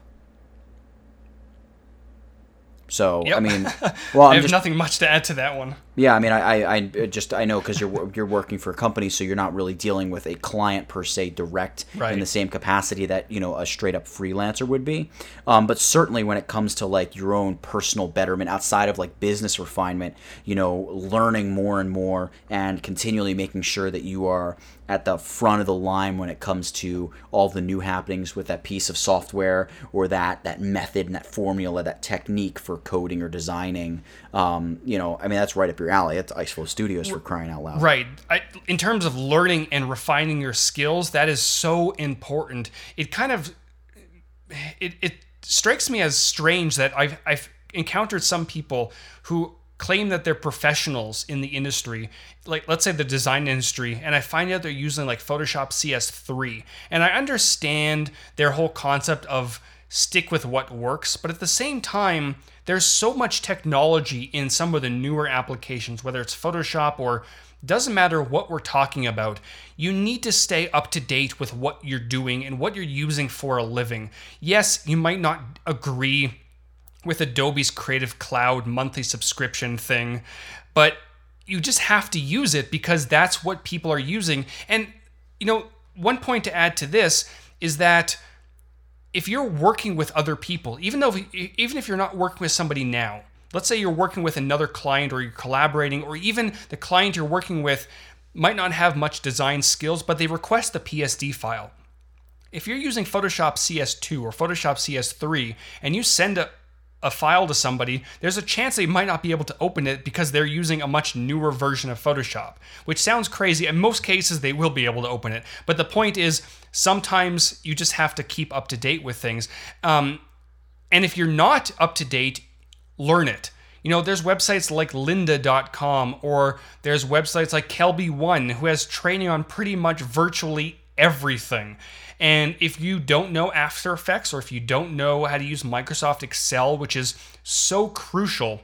So yep. I mean, well, I'm I have just, nothing much to add to that one. Yeah, I mean, I, I, I just I know because you're you're working for a company, so you're not really dealing with a client per se direct right. in the same capacity that you know a straight up freelancer would be. Um, but certainly when it comes to like your own personal betterment outside of like business refinement, you know, learning more and more and continually making sure that you are at the front of the line when it comes to all the new happenings with that piece of software or that that method and that formula, that technique for coding or designing. Um, you know, I mean that's right up your alley. It's Iceflow Studios for crying out loud. Right. I, in terms of learning and refining your skills, that is so important. It kind of it, it strikes me as strange that I've I've encountered some people who claim that they're professionals in the industry, like let's say the design industry, and I find out they're using like Photoshop CS3. And I understand their whole concept of stick with what works, but at the same time, there's so much technology in some of the newer applications, whether it's Photoshop or doesn't matter what we're talking about, you need to stay up to date with what you're doing and what you're using for a living. Yes, you might not agree with Adobe's Creative Cloud monthly subscription thing, but you just have to use it because that's what people are using. And, you know, one point to add to this is that if you're working with other people, even though even if you're not working with somebody now, let's say you're working with another client or you're collaborating, or even the client you're working with might not have much design skills, but they request the PSD file. If you're using Photoshop CS2 or Photoshop CS3 and you send a, a file to somebody, there's a chance they might not be able to open it because they're using a much newer version of Photoshop, which sounds crazy. In most cases, they will be able to open it. But the point is, sometimes you just have to keep up to date with things. Um, and if you're not up to date, learn it. You know, there's websites like lynda.com or there's websites like Kelby One who has training on pretty much virtually everything. And if you don't know After Effects or if you don't know how to use Microsoft Excel, which is so crucial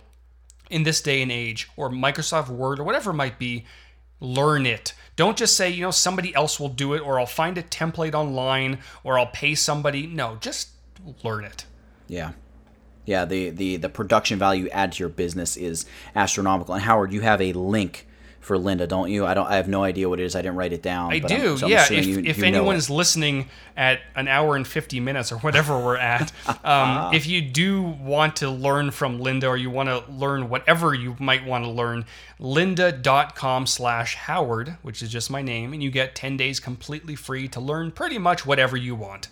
in this day and age, or Microsoft Word or whatever it might be, learn it. Don't just say, you know, somebody else will do it, or I'll find a template online, or I'll pay somebody. No, just learn it. Yeah. Yeah, the, the, the production value add to your business is astronomical. And Howard, you have a link for Lynda, don't you? I don't. I have no idea what it is. I didn't write it down. I do. So yeah. If, you, if you anyone is listening at an hour and fifty minutes or whatever we're at, um, if you do want to learn from Lynda or you want to learn whatever you might want to learn, lynda.com/howard, which is just my name, and you get ten days completely free to learn pretty much whatever you want.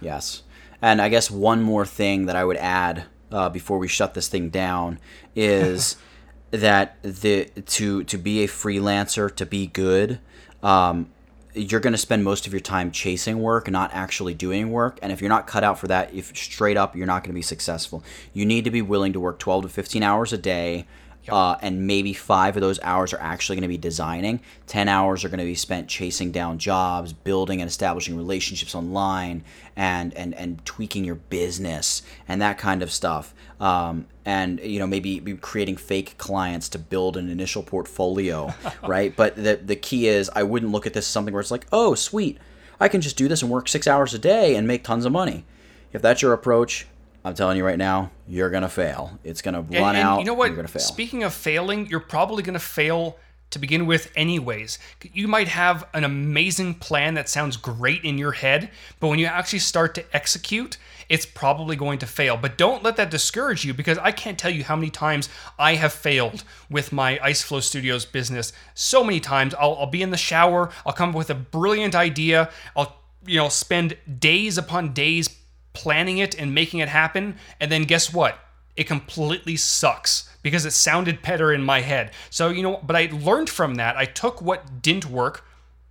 Yes. And I guess one more thing that I would add uh, before we shut this thing down is that the to to be a freelancer to be good. Um, you're going to spend most of your time chasing work, not actually doing work. And if you're not cut out for that, if straight up, you're not going to be successful. You need to be willing to work 12 to 15 hours a day Yep. Uh, and maybe five of those hours are actually going to be designing. 10 hours are going to be spent chasing down jobs, building and establishing relationships online, and, and, and tweaking your business and that kind of stuff. Um, and you know maybe creating fake clients to build an initial portfolio, right? But the the key is I wouldn't look at this as something where it's like, oh, sweet, I can just do this and work six hours a day and make tons of money. If that's your approach, I'm telling you right now, you're gonna fail. It's gonna run and, and out. You know what? You're gonna fail. Speaking of failing, you're probably gonna fail to begin with, anyways. You might have an amazing plan that sounds great in your head, but when you actually start to execute, it's probably going to fail. But don't let that discourage you because I can't tell you how many times I have failed with my Iceflow Studios business. So many times I'll, I'll be in the shower, I'll come up with a brilliant idea, I'll you know spend days upon days planning it and making it happen. And then guess what? It completely sucks because it sounded better in my head. So, you know, but I learned from that. I took what didn't work,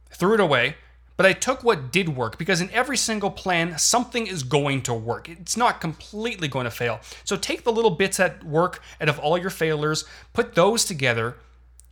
threw it away, but I took what did work because in every single plan, something is going to work. It's not completely going to fail. So take the little bits that work out of all your failures, put those together,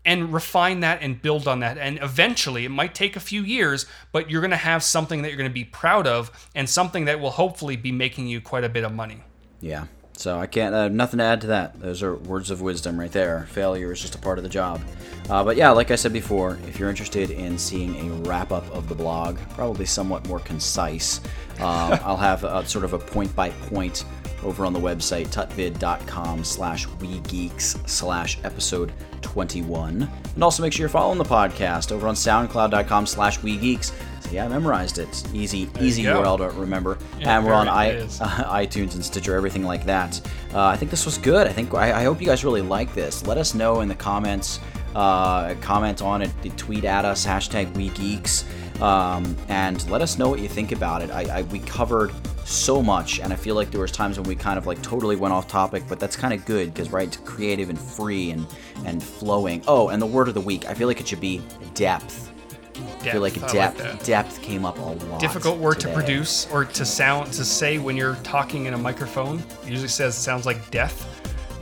and refine that and build on that. And eventually, it might take a few years, but you're going to have something that you're going to be proud of and something that will hopefully be making you quite a bit of money. Yeah. So I can't, uh, nothing to add to that. Those are words of wisdom right there. Failure is just a part of the job. Uh, but yeah, like I said before, if you're interested in seeing a wrap up of the blog, probably somewhat more concise, um, I'll have a, sort of a point by point over on the website tutvid.com slash wegeeks slash episode 21 and also make sure you're following the podcast over on soundcloud.com slash wegeeks. So yeah i memorized it. Easy there easy url to remember. Yeah, and we're on I, uh, itunes and stitcher everything like that. Uh, i think this was good. I think I, I, hope you guys really like this. Let us know in the comments uh, comment on it. Tweet at us hashtag wegeeks um, and let us know what you think about it. I, I we covered so much and i feel like there was times when we kind of like totally went off topic but that's kind of good because right it's creative and free and and flowing. Oh and the word of the week i feel like it should be depth, depth i feel like depth. Like depth came up a lot difficult word today. to produce or to sound to say when you're talking in a microphone. It usually says sounds like death.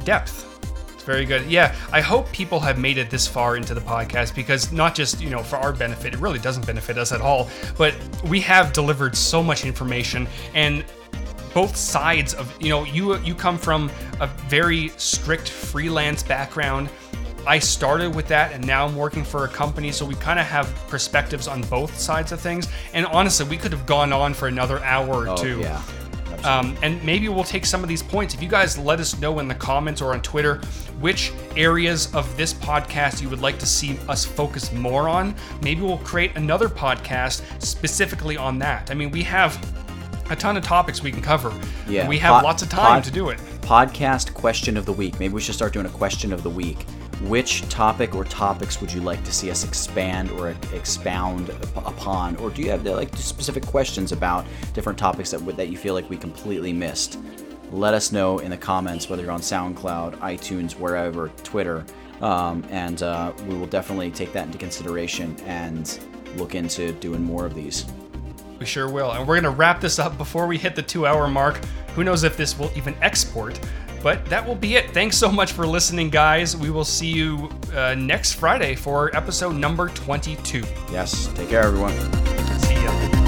Depth very good. Yeah, I hope people have made it this far into the podcast because not just, you know, for our benefit, it really doesn't benefit us at all, but we have delivered so much information and both sides of you know you you come from a very strict freelance background. I started with that and now I'm working for a company, so we kind of have perspectives on both sides of things. And honestly, we could have gone on for another hour or Oh, two. yeah. Um, and maybe we'll take some of these points. If you guys let us know in the comments or on Twitter which areas of this podcast you would like to see us focus more on, maybe we'll create another podcast specifically on that. I mean, we have a ton of topics we can cover. Yeah. We have Pod- lots of time pod- to do it. Podcast question of the week. Maybe we should start doing a question of the week. Which topic or topics would you like to see us expand or expound upon? Or do you have like specific questions about different topics that that you feel like we completely missed? Let us know in the comments, whether you're on SoundCloud, iTunes, wherever, Twitter, um, and uh, we will definitely take that into consideration and look into doing more of these. We sure will. And we're going to wrap this up before we hit the two hour mark. Who knows if this will even export? But that will be it. Thanks so much for listening, guys. We will see you uh, next Friday for episode number 22. Yes. Take care, everyone. See ya.